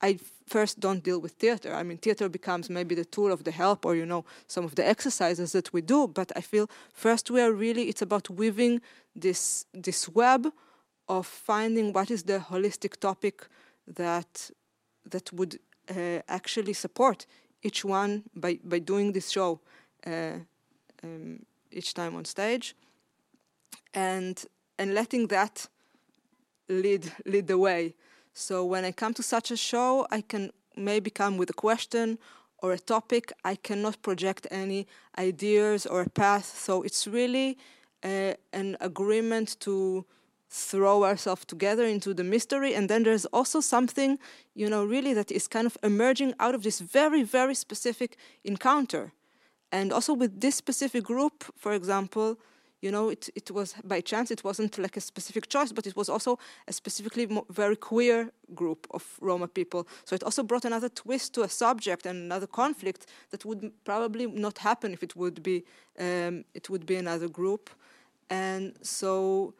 i first don't deal with theater. I mean theater becomes maybe the tool of the help or you know some of the exercises that we do but i feel first we are really it's about weaving this this web of finding what is the holistic topic that that would uh, actually support each one by, by doing this show uh, um, each time on stage and and letting that lead lead the way. So when i come to such a show i can maybe come with a question or a topic. I cannot project any ideas or a path. So it's really uh, an agreement to throw ourselves together into the mystery. And then there's also something you know really that is kind of emerging out of this very very specific encounter. And also with this specific group for example you know it, it was by chance it wasn't like a specific choice but it was also a specifically very queer group of roma people. So it also brought another twist to a subject and another conflict that would probably not happen if it would be um, it would be another group. And so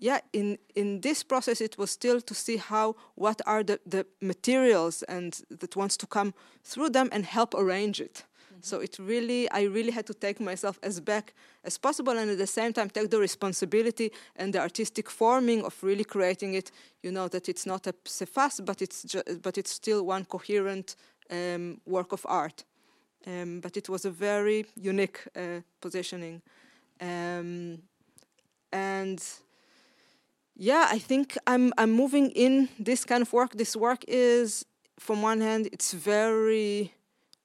yeah, in, in this process, it was still to see how, what are the, the materials and that wants to come through them and help arrange it. Mm-hmm. So it really, I really had to take myself as back as possible and at the same time take the responsibility and the artistic forming of really creating it, you know, that it's not a pseudo, but it's, ju- but it's still one coherent um, work of art. Um, but it was a very unique uh, positioning. Um, and yeah, I think I'm I'm moving in this kind of work. This work is, from one hand, it's very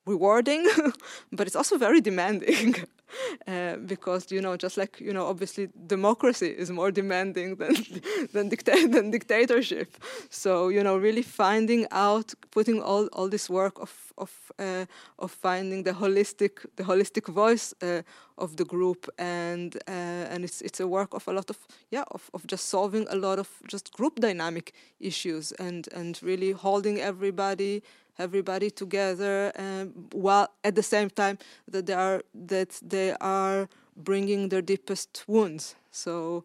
rewarding, but it's also very demanding. Uh, because you know, just like you know, obviously democracy is more demanding than than, dicta- than dictatorship. So you know, really finding out, putting all, all this work of of uh, of finding the holistic the holistic voice uh, of the group, and uh, and it's it's a work of a lot of yeah of, of just solving a lot of just group dynamic issues and and really holding everybody everybody together, um, while at the same time that they are that they are bringing their deepest wounds. So,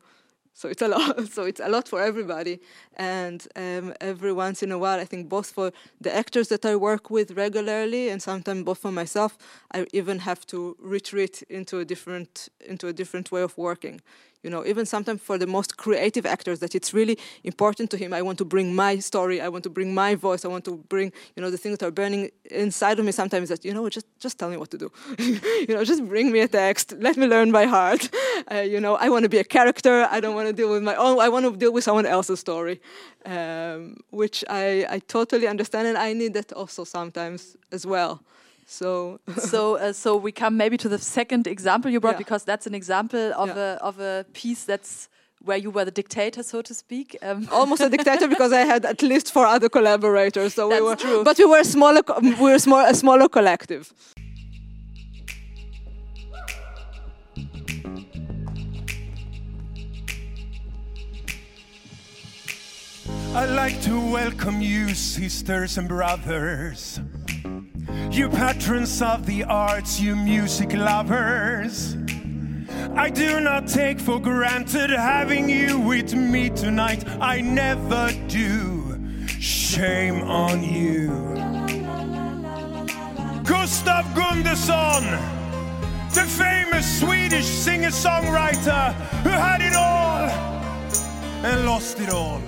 so it's a lot. So it's a lot for everybody, and um, every once in a while, I think both for the actors that I work with regularly, and sometimes both for myself, I even have to retreat into a different into a different way of working you know even sometimes for the most creative actors that it's really important to him. I want to bring my story i want to bring my voice i want to bring you know the things that are burning inside of me sometimes that you know just just tell me what to do. You know just bring me a text let me learn by heart. Uh, you know i want to be a character i don't want to deal with my own i want to deal with someone else's story um, which I, I totally understand and i need that also sometimes as well so, so, uh, so we come maybe to the second example you brought Yeah. because that's an example of Yeah. a of a piece that's where you were the dictator, so to speak. Um, almost a dictator because I had at least four other collaborators. So we were, true. but we were a smaller, we were a, small, a smaller collective. I'd like to welcome you, sisters and brothers. You patrons of the arts, you music lovers. I do not take for granted having you with me tonight. I never do. Shame on you. Gustav Gunderson, the famous Swedish singer songwriter who had it all and lost it all.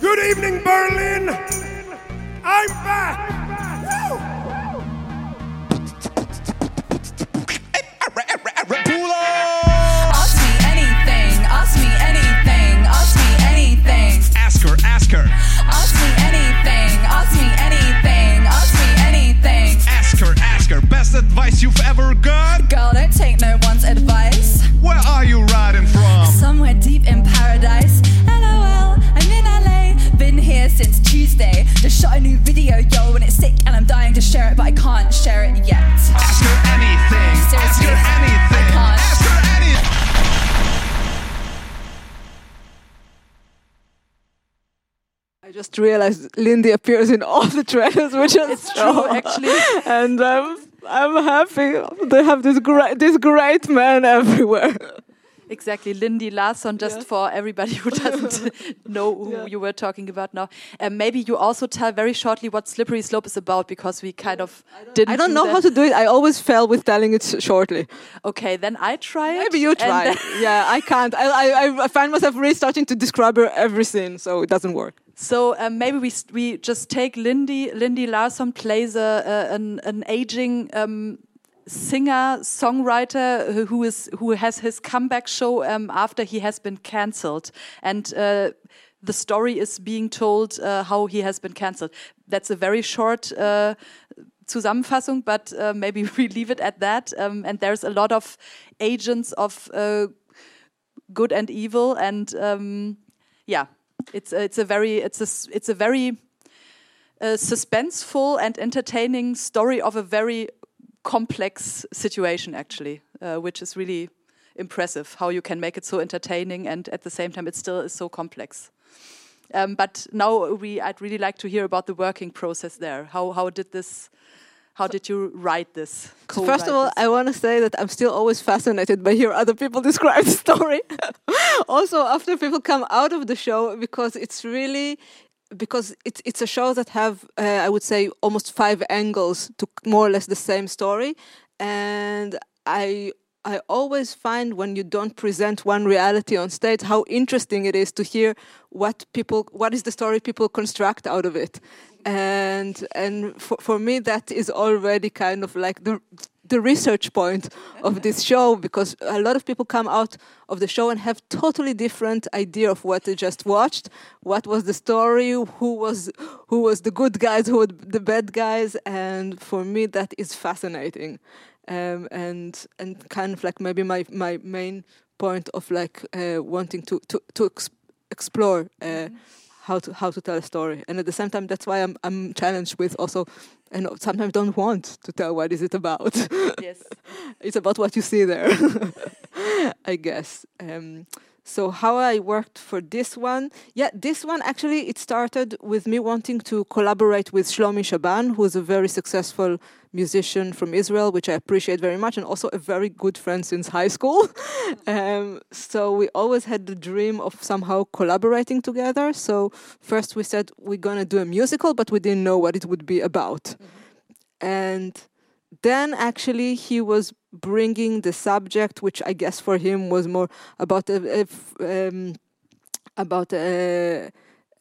Good evening, Berlin. I'm back. Woo! Just realized Lindy appears in all the trailers, which is It's true, actually. and um, I'm happy. They have this great, this great man everywhere. Exactly, Lindy Larsson, just Yeah. for everybody who doesn't know who Yeah. you were talking about now. Um, maybe you also tell very shortly what Slippery Slope is about because we kind of didn't. I don't do know that. how to do it. I always fail with telling it shortly. Okay, then I try it. Maybe you try. yeah, I can't. I, I I find myself really starting to describe her every scene, so it doesn't work. So um, maybe we we just take Lindy. Lindy Larsson plays a, a an, an aging um, singer songwriter who, who is who has his comeback show um, after he has been cancelled, and uh, the story is being told uh, how he has been cancelled. That's a very short. Uh, Zusammenfassung, but uh, maybe we leave it at that. Um, and there's a lot of agents of uh, good and evil, and um, yeah, it's a, it's a very it's a it's a very uh, suspenseful and entertaining story of a very complex situation, actually, uh, which is really impressive. How you can make it so entertaining and at the same time it still is so complex. Um, but now we I'd really like to hear about the working process there. How how did this? How did you write this? So first of all, this? I want to say that I'm still always fascinated by hear other people describe the story. also, after people come out of the show, because it's really because it's it's a show that have uh, I would say almost five angles to more or less the same story, and I. I always find when you don't present one reality on stage how interesting it is to hear what people what is the story people construct out of it and and for, for me that is already kind of like the the research point of this show because a lot of people come out of the show and have totally different idea of what they just watched. What was the story? Who was who was the good guys? Who were the bad guys? And for me that is fascinating. Um, and and kind of like maybe my my main point of like uh, wanting to to to ex- explore uh, how to how to tell a story. And at the same time that's why I'm I'm challenged with also and sometimes don't want to tell what is it about. Yes. it's about what you see there I guess. Um, so how I worked for this one yeah this one actually it started with me wanting to collaborate with Shlomi Shaban who is a very successful musician from Israel which I appreciate very much and also a very good friend since high school. Um, so we always had the dream of somehow collaborating together. So first we said we're gonna do a musical but we didn't know what it would be about. And then actually he was bringing the subject which i guess for him was more about a, um, about a,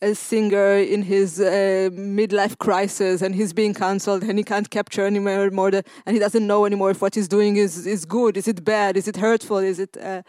a singer in his uh, midlife crisis and he's being cancelled and he can't capture anymore more the, and he doesn't know anymore if what he's doing is, is good is it bad is it hurtful is it uh,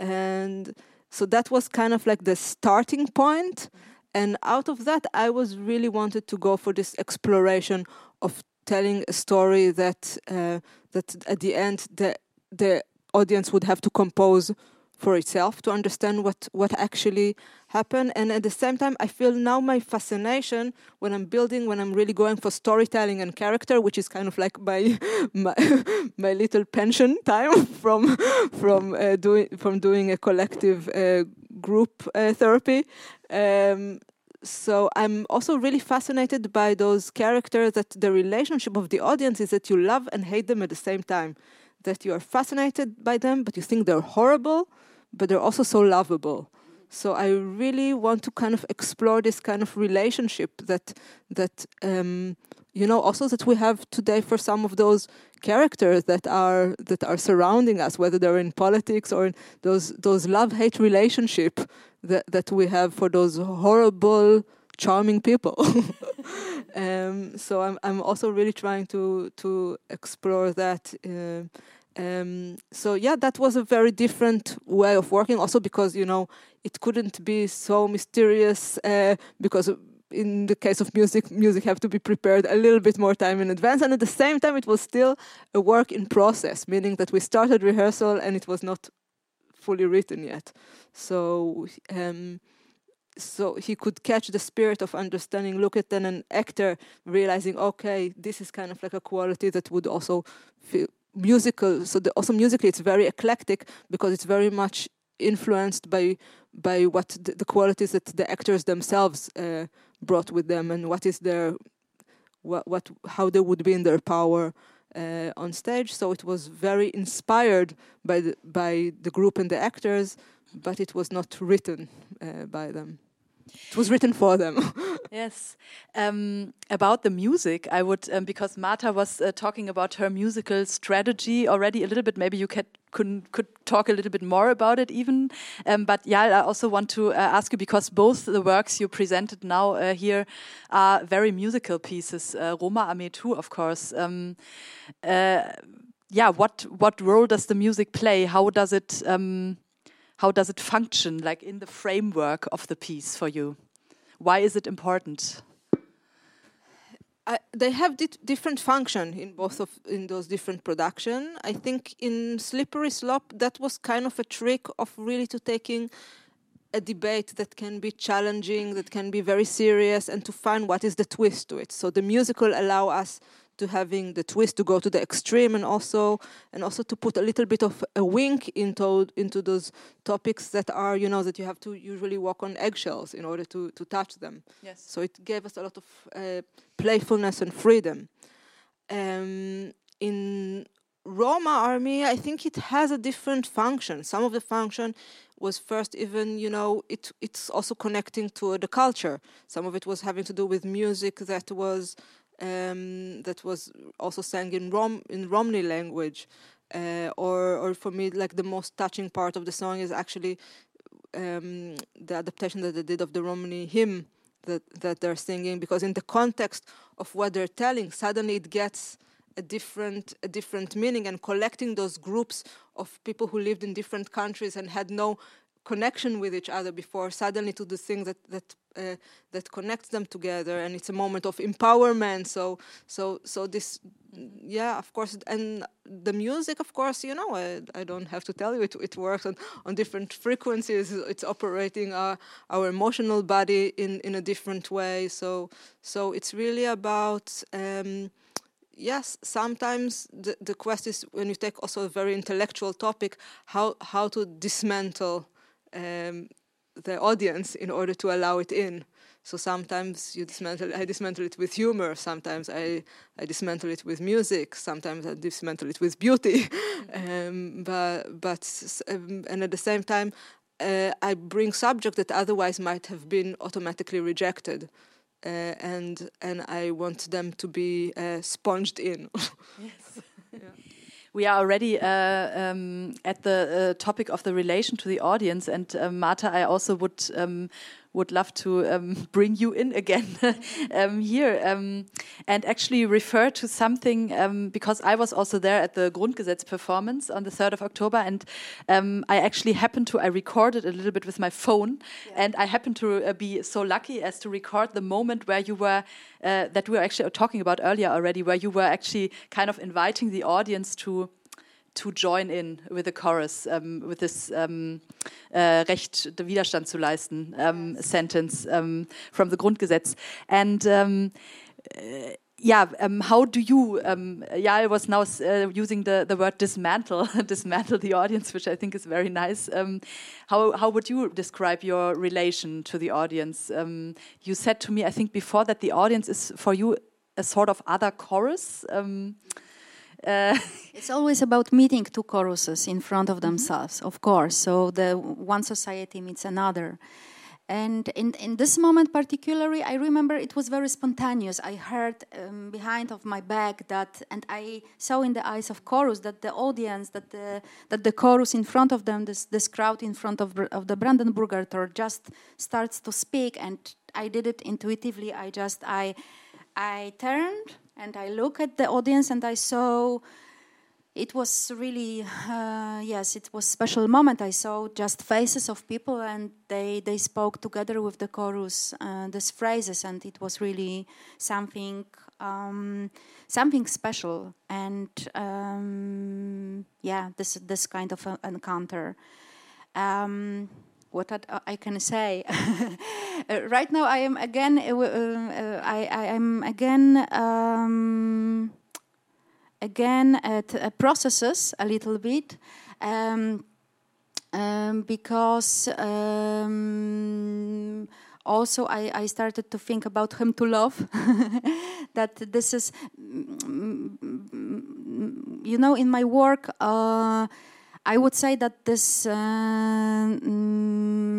and so that was kind of like the starting point. And out of that i was really wanted to go for this exploration of telling a story that uh, that at the end the the audience would have to compose for itself to understand what what actually happened. And at the same time i feel now my fascination when i'm building when i'm really going for storytelling and character which is kind of like my my, my little pension time from from uh, doing from doing a collective uh, group uh, therapy. Um, so I'm also really fascinated by those characters that the relationship of the audience is that you love and hate them at the same time. That you are fascinated by them, but you think they're horrible, but they're also so lovable. So I really want to kind of explore this kind of relationship that that um, you know also that we have today for some of those characters that are that are surrounding us, whether they're in politics or in those those love hate relationship that that we have for those horrible charming people. um, so I'm I'm also really trying to to explore that. Uh, um, so yeah, that was a very different way of working. Also because you know it couldn't be so mysterious uh, because in the case of music, music have to be prepared a little bit more time in advance, and at the same time, it was still a work in process, meaning that we started rehearsal and it was not fully written yet. So. Um, so he could catch the spirit of understanding look at then an actor realizing okay this is kind of like a quality that would also feel musical so the, also musically it's very eclectic because it's very much influenced by by what the, qualities that the actors themselves uh, brought with them and what is their what, what how they would be in their power uh, on stage. So it was very inspired by the by the group and the actors, but it was not written uh, by them. It was written for them. yes. Um, about the music, I would, um, because Marta was uh, talking about her musical strategy already a little bit. Maybe you could could, could talk a little bit more about it, even. Um, but yeah, I also want to uh, ask you because both the works you presented now uh, here are very musical pieces. Uh, Roma Armee too, of course. Um, uh, yeah, what what role does the music play? How does it? How does it function like in the framework of the piece for you why is it important they have di different function in both of in those different production. I think in Slippery Slope that was kind of a trick of really to taking a debate that can be challenging, that can be very serious, and to find what is the twist to it. So the musical allow us to having the twist to go to the extreme and also and also to put a little bit of a wink into into those topics that are you know that you have to usually walk on eggshells in order to to touch them yes so it gave us a lot of uh, playfulness and freedom um, in Roma Armee, I think it has a different function. Some of the function was first even, you know, it it's also connecting to the culture. Some of it was having to do with music that was um, that was also sang in Rom in Romani language, uh, or or for me like the most touching part of the song is actually um, the adaptation that they did of the Romani hymn that that they're singing because in the context of what they're telling, suddenly it gets a different a different meaning and collecting those groups of people who lived in different countries and had no connection with each other before suddenly to the thing that that uh, that connects them together and it's a moment of empowerment. So so so this yeah of course and the music of course you know I, I don't have to tell you it, it works on, on different frequencies. It's operating our, our emotional body in in a different way. So so it's really about um, yes, sometimes the, the quest is when you take also a very intellectual topic, how how to dismantle um, the audience in order to allow it in. So sometimes you dismantle. I dismantle it with humor. Sometimes I, I dismantle it with music. Sometimes I dismantle it with beauty. um, but but um, and at the same time, uh, I bring subject that otherwise might have been automatically rejected, uh, and and I want them to be uh, sponged in. yes. yeah we are already uh, um, at the uh, topic of the relation to the audience. And uh, Marta, I also would um, would love to um, bring you in again um, here um, and actually refer to something um, because I was also there at the Grundgesetz performance on the 3rd of October and um, I actually happened to, I recorded a little bit with my phone yeah. and I happened to uh, be so lucky as to record the moment where you were, uh, that we were actually talking about earlier already, where you were actually kind of inviting the audience to to join in with the chorus, um, with this um, uh, Recht, Widerstand zu leisten um, sentence um, from the Grundgesetz. And um, uh, yeah, um, how do you? Um, yeah, I was now uh, using the, the word dismantle, dismantle the audience, which I think is very nice. Um, how how would you describe your relation to the audience? Um, you said to me, I think before that the audience is for you a sort of other chorus. Uh, it's always about meeting two choruses in front of themselves, of course. So the one society meets another. And in, in this moment particularly, I remember it was very spontaneous. I heard um, behind of my back that, and I saw in the eyes of chorus that the audience, that the, that the chorus in front of them, this, this crowd in front of, of the Brandenburger Tor just starts to speak. And I did it intuitively. I just, I, I turned and I look at the audience and I saw it was really uh, yes it was special moment. I saw just faces of people and they they spoke together with the chorus uh, these phrases and it was really something um, something special. And um, yeah this this kind of encounter. Um, what I can say. uh, right now, I am again. Uh, uh, I, I am again. Um, again at uh, processes a little bit. Um, um, because um, also I, I started to think about him to love that this is you know in my work uh, i would say that this uh, mm,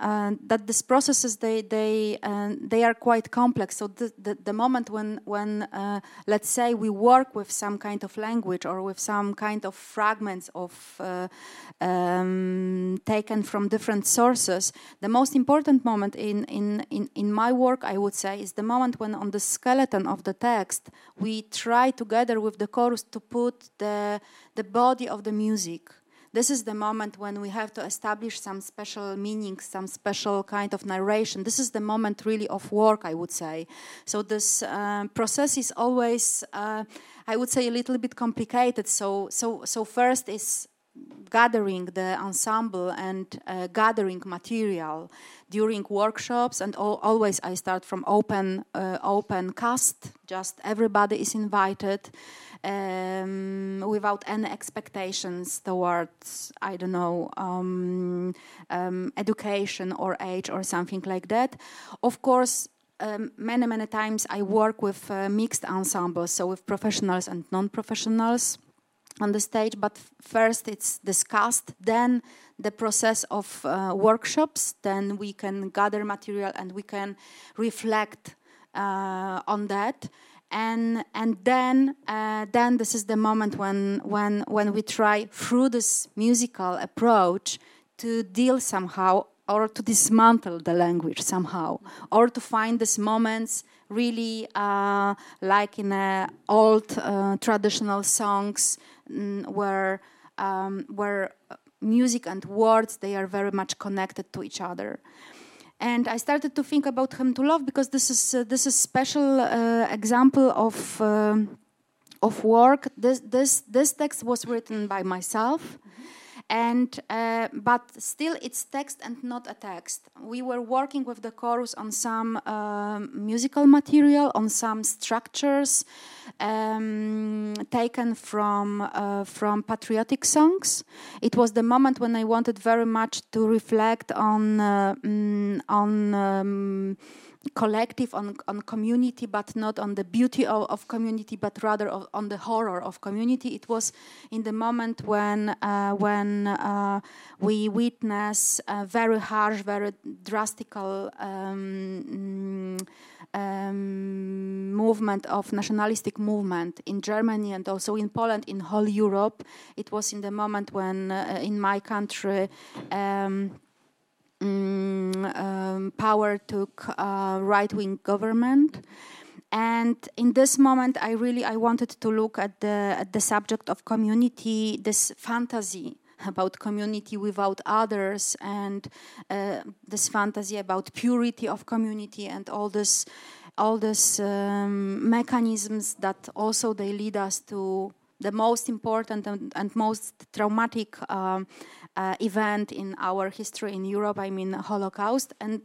uh, that these processes they they uh, they are quite complex. So the, the, the moment when when uh, let's say we work with some kind of language or with some kind of fragments of uh, um, taken from different sources, the most important moment in, in in in my work, I would say, is the moment when on the skeleton of the text we try together with the chorus to put the the body of the music this is the moment when we have to establish some special meaning, some special kind of narration. This is the moment really of work, I would say. So this uh, process is always, uh, I would say, a little bit complicated. So, so, so first is gathering the ensemble and uh, gathering material during workshops and al- always i start from open uh, open cast just everybody is invited um, without any expectations towards, I don't know, um, um, education or age or something like that. Of course, um, many, many times I work with uh, mixed ensembles, so with professionals and non professionals on the stage, but first it's discussed, then the process of uh, workshops, then we can gather material and we can reflect uh, on that and and then uh, then this is the moment when when when we try through this musical approach to deal somehow or to dismantle the language somehow or to find these moments really uh, like in uh, old uh, traditional songs mm, where um, where music and words they are very much connected to each other and I started to think about Hymn to Love because this is uh, this is special uh, example of uh, of work. This this this text was written by myself. Mm-hmm and uh, but still it's text and not a text. We were working with the chorus on some um, musical material on some structures um, taken from uh, from patriotic songs. It was the moment when i wanted very much to reflect on uh, mm, on um, collective, on, on community, but not on the beauty of, of community, but rather of, on the horror of community. It was in the moment when uh, when uh, we witness a very harsh, very drastic um, um, movement of nationalistic movement in Germany and also in Poland, in whole Europe. It was in the moment when uh, in my country. Um, um, um, power took uh, right-wing government. And in this moment i really i wanted to look at the at the subject of community this fantasy about community without others and uh, this fantasy about purity of community and all this all these um, mechanisms that also they lead us to the most important and, and most traumatic um, uh, event in our history in Europe. I mean, Holocaust, and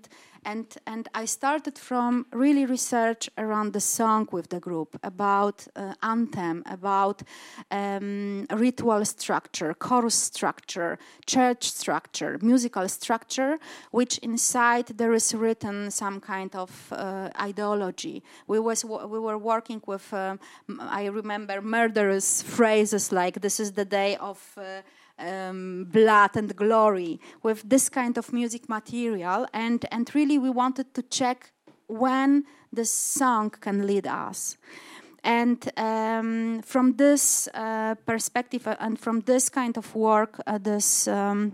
and and I started from really research around the song with the group about uh, anthem, about um, ritual structure, chorus structure, church structure, musical structure, which inside there is written some kind of uh, ideology. We was we were working with um, I remember murderous phrases like "This is the day of." Um, blood and glory with this kind of music material. And and really we wanted to check when the song can lead us. And um, from this uh, perspective uh, and from this kind of work uh, this um,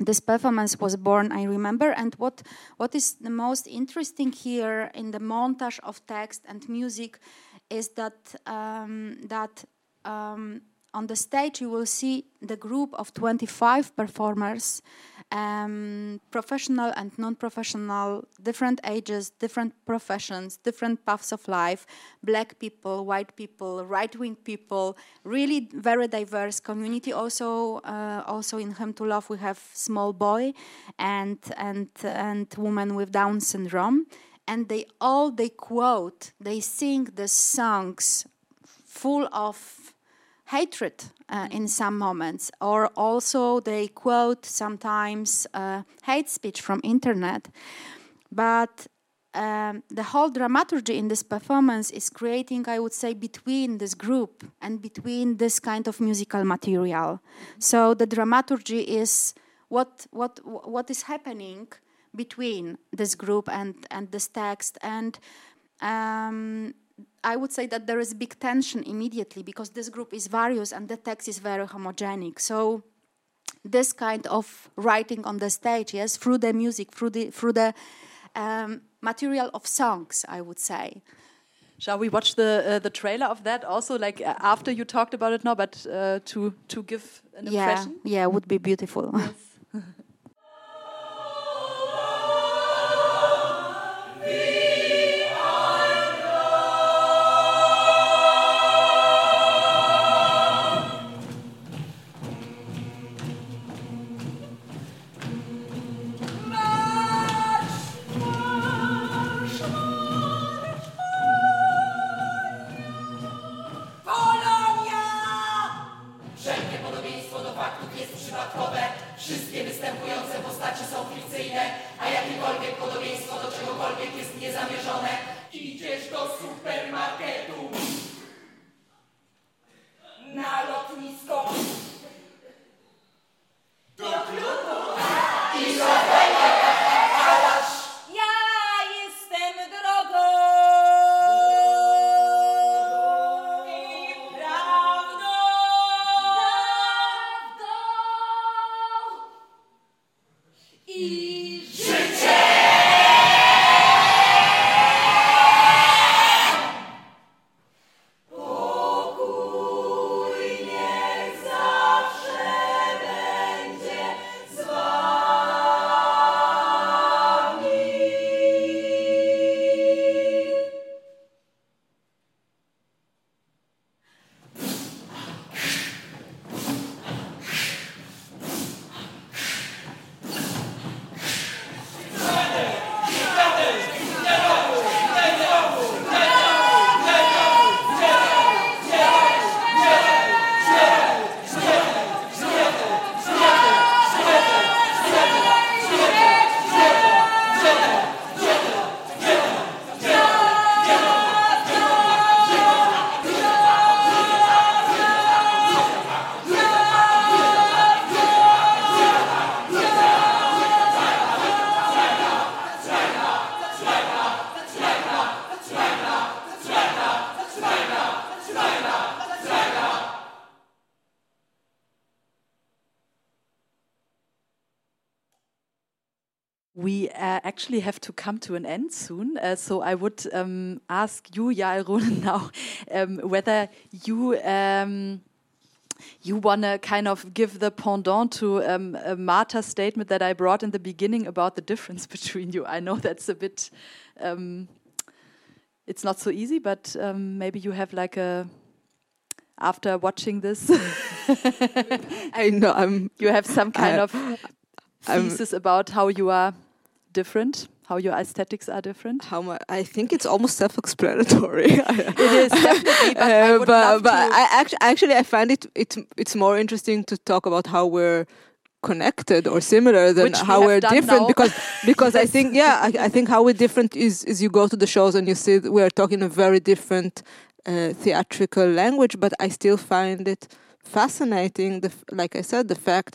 this performance was born i remember. And what what is the most interesting here in the montage of text and music is that um, that um, on the stage you will see the group of 25 performers um, professional and non-professional different ages different professions different paths of life black people white people right-wing people really very diverse community. Also uh, also in hymn to love we have small boy and and and woman with down syndrome. And they all they quote they sing the songs full of hatred uh, in some moments, or also they quote sometimes uh, hate speech from internet. But um, the whole dramaturgy in this performance is creating, I would say, between this group and between this kind of musical material. So the dramaturgy is what what what is happening between this group and and this text and. Um, I would say that there is big tension immediately because this group is various and the text is very homogenic. So this kind of writing on the stage, yes, through the music, through the through the um, material of songs, I would say. Shall we watch the uh, the trailer of that also, like uh, after you talked about it now, but uh, to to give an yeah, impression? yeah, would be beautiful. Polonia! actually have to come to an end soon, uh, so I would um, ask you, Ronen, now um, whether you um, you want to kind of give the pendant to um, a Marta's statement that I brought in the beginning about the difference between you. I know that's a bit, um, it's not so easy, but um, maybe you have like a after watching this, I know I'm. you have some kind of I'm- thesis about how you are different, how your aesthetics are different. How much? I think it's almost self-explanatory. It is definitely, but Uh, would but but. I actually actually I find it it's it's more interesting to talk about how we're connected or similar than Which how have we're different now. because because I think yeah I, I think how we're different is is you go to the shows and you see that we're talking a very different uh, theatrical language but I still find it fascinating the like I said the fact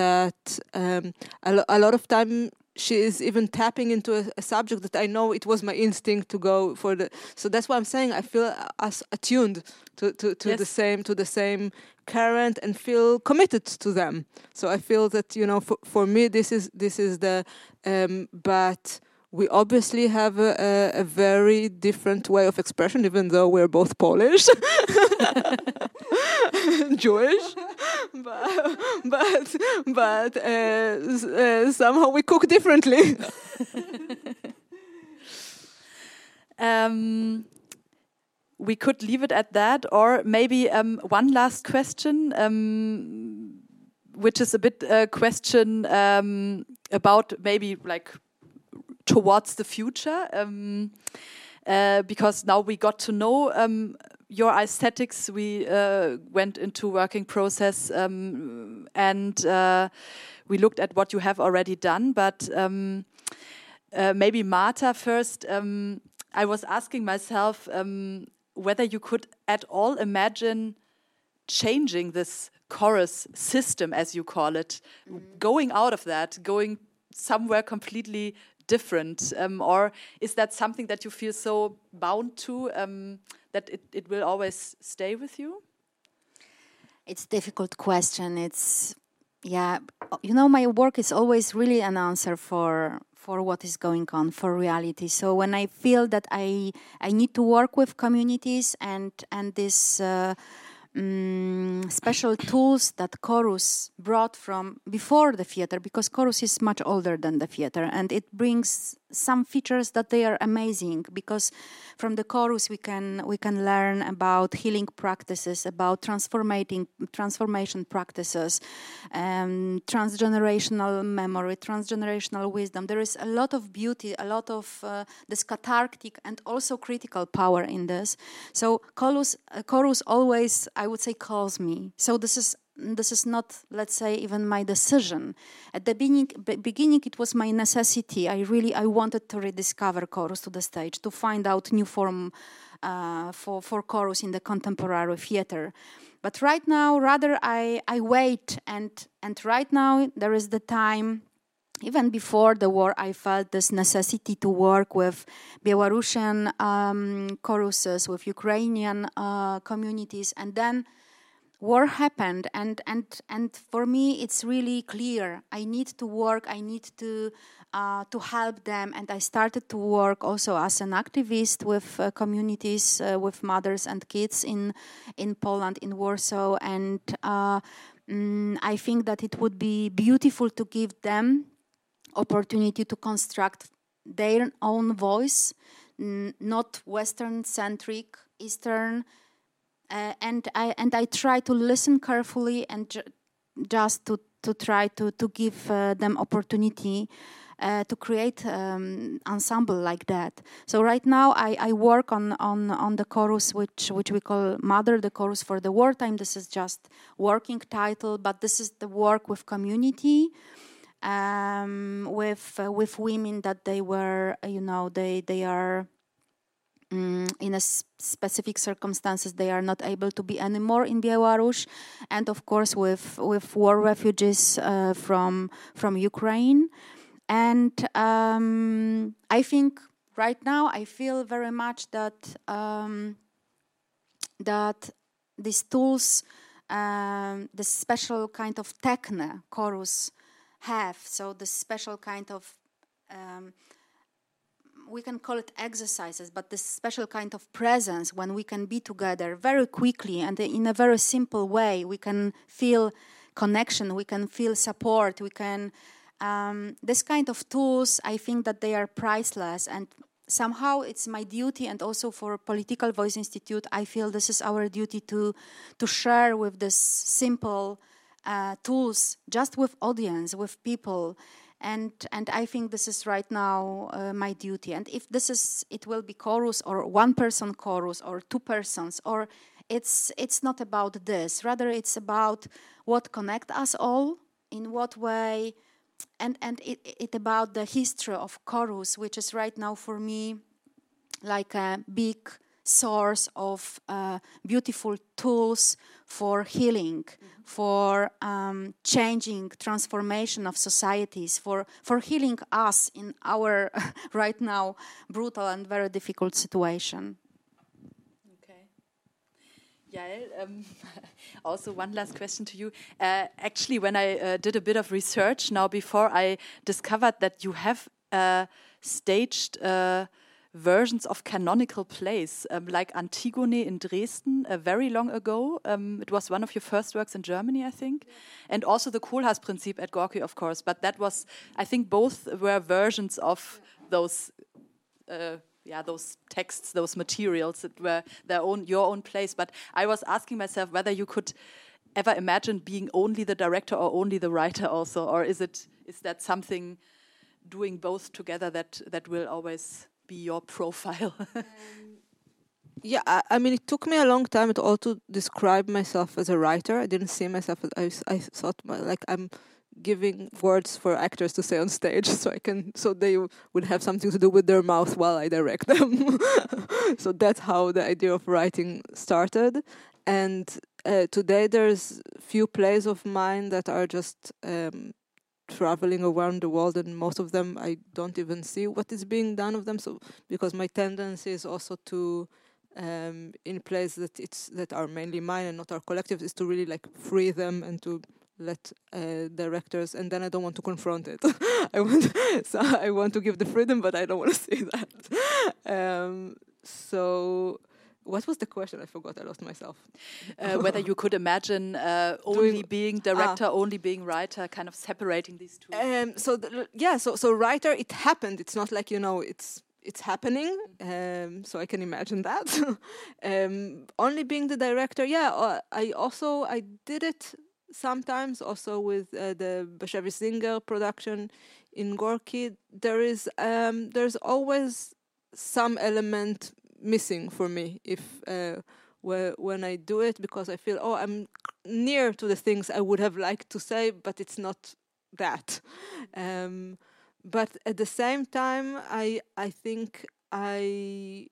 that um, a, lo- a lot of time she is even tapping into a, a subject that I know it was my instinct to go for the so that's why I'm saying I feel as attuned to to, to the same to the same current and feel committed to them. So I feel that you know for, for me this is this is the um, but we obviously have a, a, very different way of expression even though we're both Polish. Jewish. But but but uh, uh, somehow we cook differently. Um, we could leave it at that, or maybe um, one last question, um, which is a bit a question um, about maybe like towards the future, um, uh, because now we got to know um, your aesthetics. We uh, went into working process um, and uh, we looked at what you have already done. But um, uh, maybe Marta first. Um, I was asking myself um, whether you could at all imagine changing this chorus system, as you call it, mm. going out of that, going somewhere completely different? Um, or is that something that you feel so bound to um, that it, it will always stay with you? It's a difficult question. It's yeah, you know, my work is always really an answer for for what is going on for reality. So when I feel that I I need to work with communities and and this. Uh, um, special tools that Chorus brought from before the theater, because Chorus is much older than the theater, and it brings some features that they are amazing because from the chorus we can we can learn about healing practices about transformating transformation practices um, transgenerational memory transgenerational wisdom. There is a lot of beauty a lot of uh, this cathartic and also critical power in this. So chorus uh, chorus always i would say calls me. So this is this is not let's say even my decision. At the beginning, beginning it was my necessity. I really i wanted to rediscover chorus to the stage to find out new form uh, for, for chorus in the contemporary theater. But right now rather i, I wait and and right now there is the time even before the war, I felt this necessity to work with Belarusian um, choruses, with Ukrainian uh, communities, and then war happened and and and for me it's really clear. I need to work i need to uh, to help them and i started to work also as an activist with uh, communities uh, with mothers and kids in in poland in warsaw and mm, i think that it would be beautiful to give them opportunity to construct their own voice not western centric eastern uh, and I and I try to listen carefully and ju just to to try to to give uh, them opportunity. Uh, to create um, ensemble like that. So right now I, I work on, on on the chorus which which we call Mother, the chorus for the wartime. This is just working title, but this is the work with community, um, with uh, with women that they were you know they they are Mm, in a specific circumstances they are not able to be anymore in Belarus, and of course with with war refugees uh, from from Ukraine, and um, I think right now I feel very much that um, that these tools, um, the special kind of techne chorus have, so the special kind of um, we can call it exercises, but this special kind of presence when we can be together very quickly and in a very simple way, we can feel connection, we can feel support, we can. Um, this kind of tools, I think that they are priceless, and somehow it's my duty, and also for Political Voice Institute, I feel this is our duty to to share with this simple uh, tools, just with audience, with people and and I think this is right now uh, my duty. And if this is, it will be chorus or one person chorus or two persons, or it's it's not about this. Rather, it's about what connect us all, in what way, and and it, it about the history of chorus, which is right now for me like a big source of uh, beautiful tools for healing, mm-hmm. for um, changing, transformation of societies, for, for healing us in our right now brutal and very difficult situation. Okay. Yael, um, also one last question to you. Uh, actually, when I uh, did a bit of research now before, I discovered that you have uh, staged uh, versions of canonical plays, um, like Antigone in Dresden, uh, very long ago. Um, it was one of your first works in Germany, I think, yeah. and also the Kohlhaas-Prinzip at Gorki, of course. But that was, I think, both were versions of yeah. those. Uh, yeah, those texts, those materials that were their own, your own place. But I was asking myself whether you could ever imagine being only the director or only the writer, also, or is it is that something doing both together that that will always be your profile? Yeah, I, I mean, it took me a long time at all to describe myself as a writer. I didn't see myself as I thought my, like I'm giving words for actors to say on stage, so I can so they would have something to do with their mouth while I direct them. so that's how the idea of writing started. And uh, today there's few plays of mine that are just um, traveling around the world, and most of them I don't even see what is being done of them. So because my tendency is also to um, in plays that it's that are mainly mine and not our collective is to really like free them and to let uh, directors and then I don't want to confront it. I want so I want to give the freedom, but I don't want to see that. Um, so. What was the question? I forgot. I lost myself. Uh, whether you could imagine uh, only Doing- being director, only being writer, kind of separating these two. Um, so th- yeah, so so writer, it happened. It's not like you know, it's it's happening. Um, so I can imagine that. um, only being the director, yeah. Uh, I also I did it sometimes also with uh, the Bashevis Singer production in Gorki. There is um, there's always some element missing for me if uh, whe- when I do it because I feel oh I'm near to the things I would have liked to say, but it's not that. Um, but at the same time, I I think I,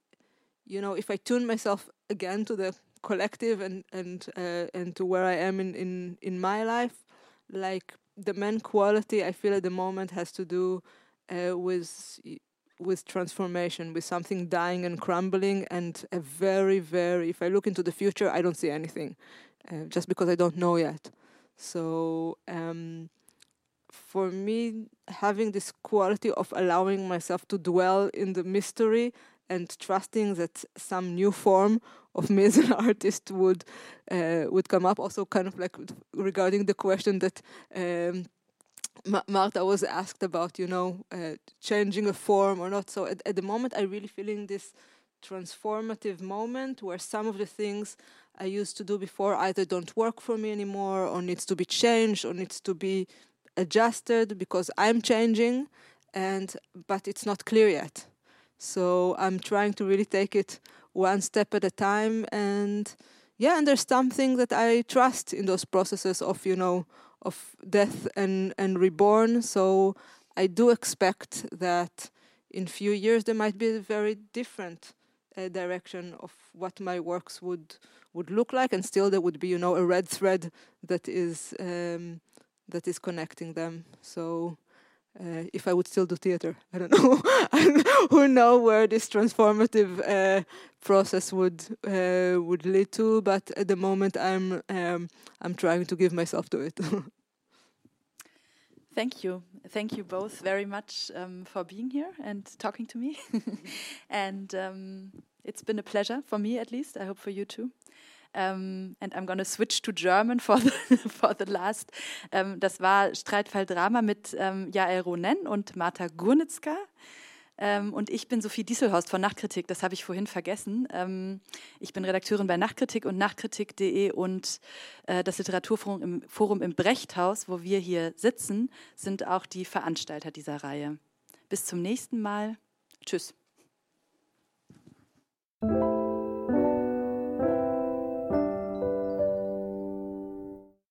you know, if I tune myself again to the collective and and uh, and to where I am in in in my life, like the main quality I feel at the moment has to do uh, with with transformation, with something dying and crumbling, and a very, very. If I look into the future, I don't see anything, uh, just because I don't know yet. So um, for me, having this quality of allowing myself to dwell in the mystery and trusting that some new form of me as an artist would uh, would come up. Also, kind of like regarding the question that. Um, Ma- Marta was asked about, you know, uh, changing a form or not. So at, at the moment, I really feeling this transformative moment where some of the things I used to do before either don't work for me anymore, or needs to be changed, or needs to be adjusted because I'm changing, and but it's not clear yet. So I'm trying to really take it one step at a time, and yeah, and there's something that I trust in those processes of you know of death and and reborn. So I do expect that in few years there might be a very different uh, direction of what my works would would look like, and still there would be you know a red thread that is um, that is connecting them. So. Uh, if I would still do theater, I don't know. Who know where this transformative uh, process would uh, would lead to? But at the moment, I'm um, I'm trying to give myself to it. Thank you. Thank you both very much um, for being here and talking to me. and um, it's been a pleasure for me, at least. I hope for you too. Um, and I'm going to switch to German for the, for the last. Um, das war Streitfall Drama mit ähm, Yael Ronen und Marta Górnicka. Ähm, und ich bin Sophie Dieselhorst von Nachtkritik, das habe ich vorhin vergessen. Ähm, ich bin Redakteurin bei Nachtkritik und nachtkritik.de und äh, das Literaturforum im, Forum im Brechthaus, wo wir hier sitzen, sind auch die Veranstalter dieser Reihe. Bis zum nächsten Mal. Tschüss.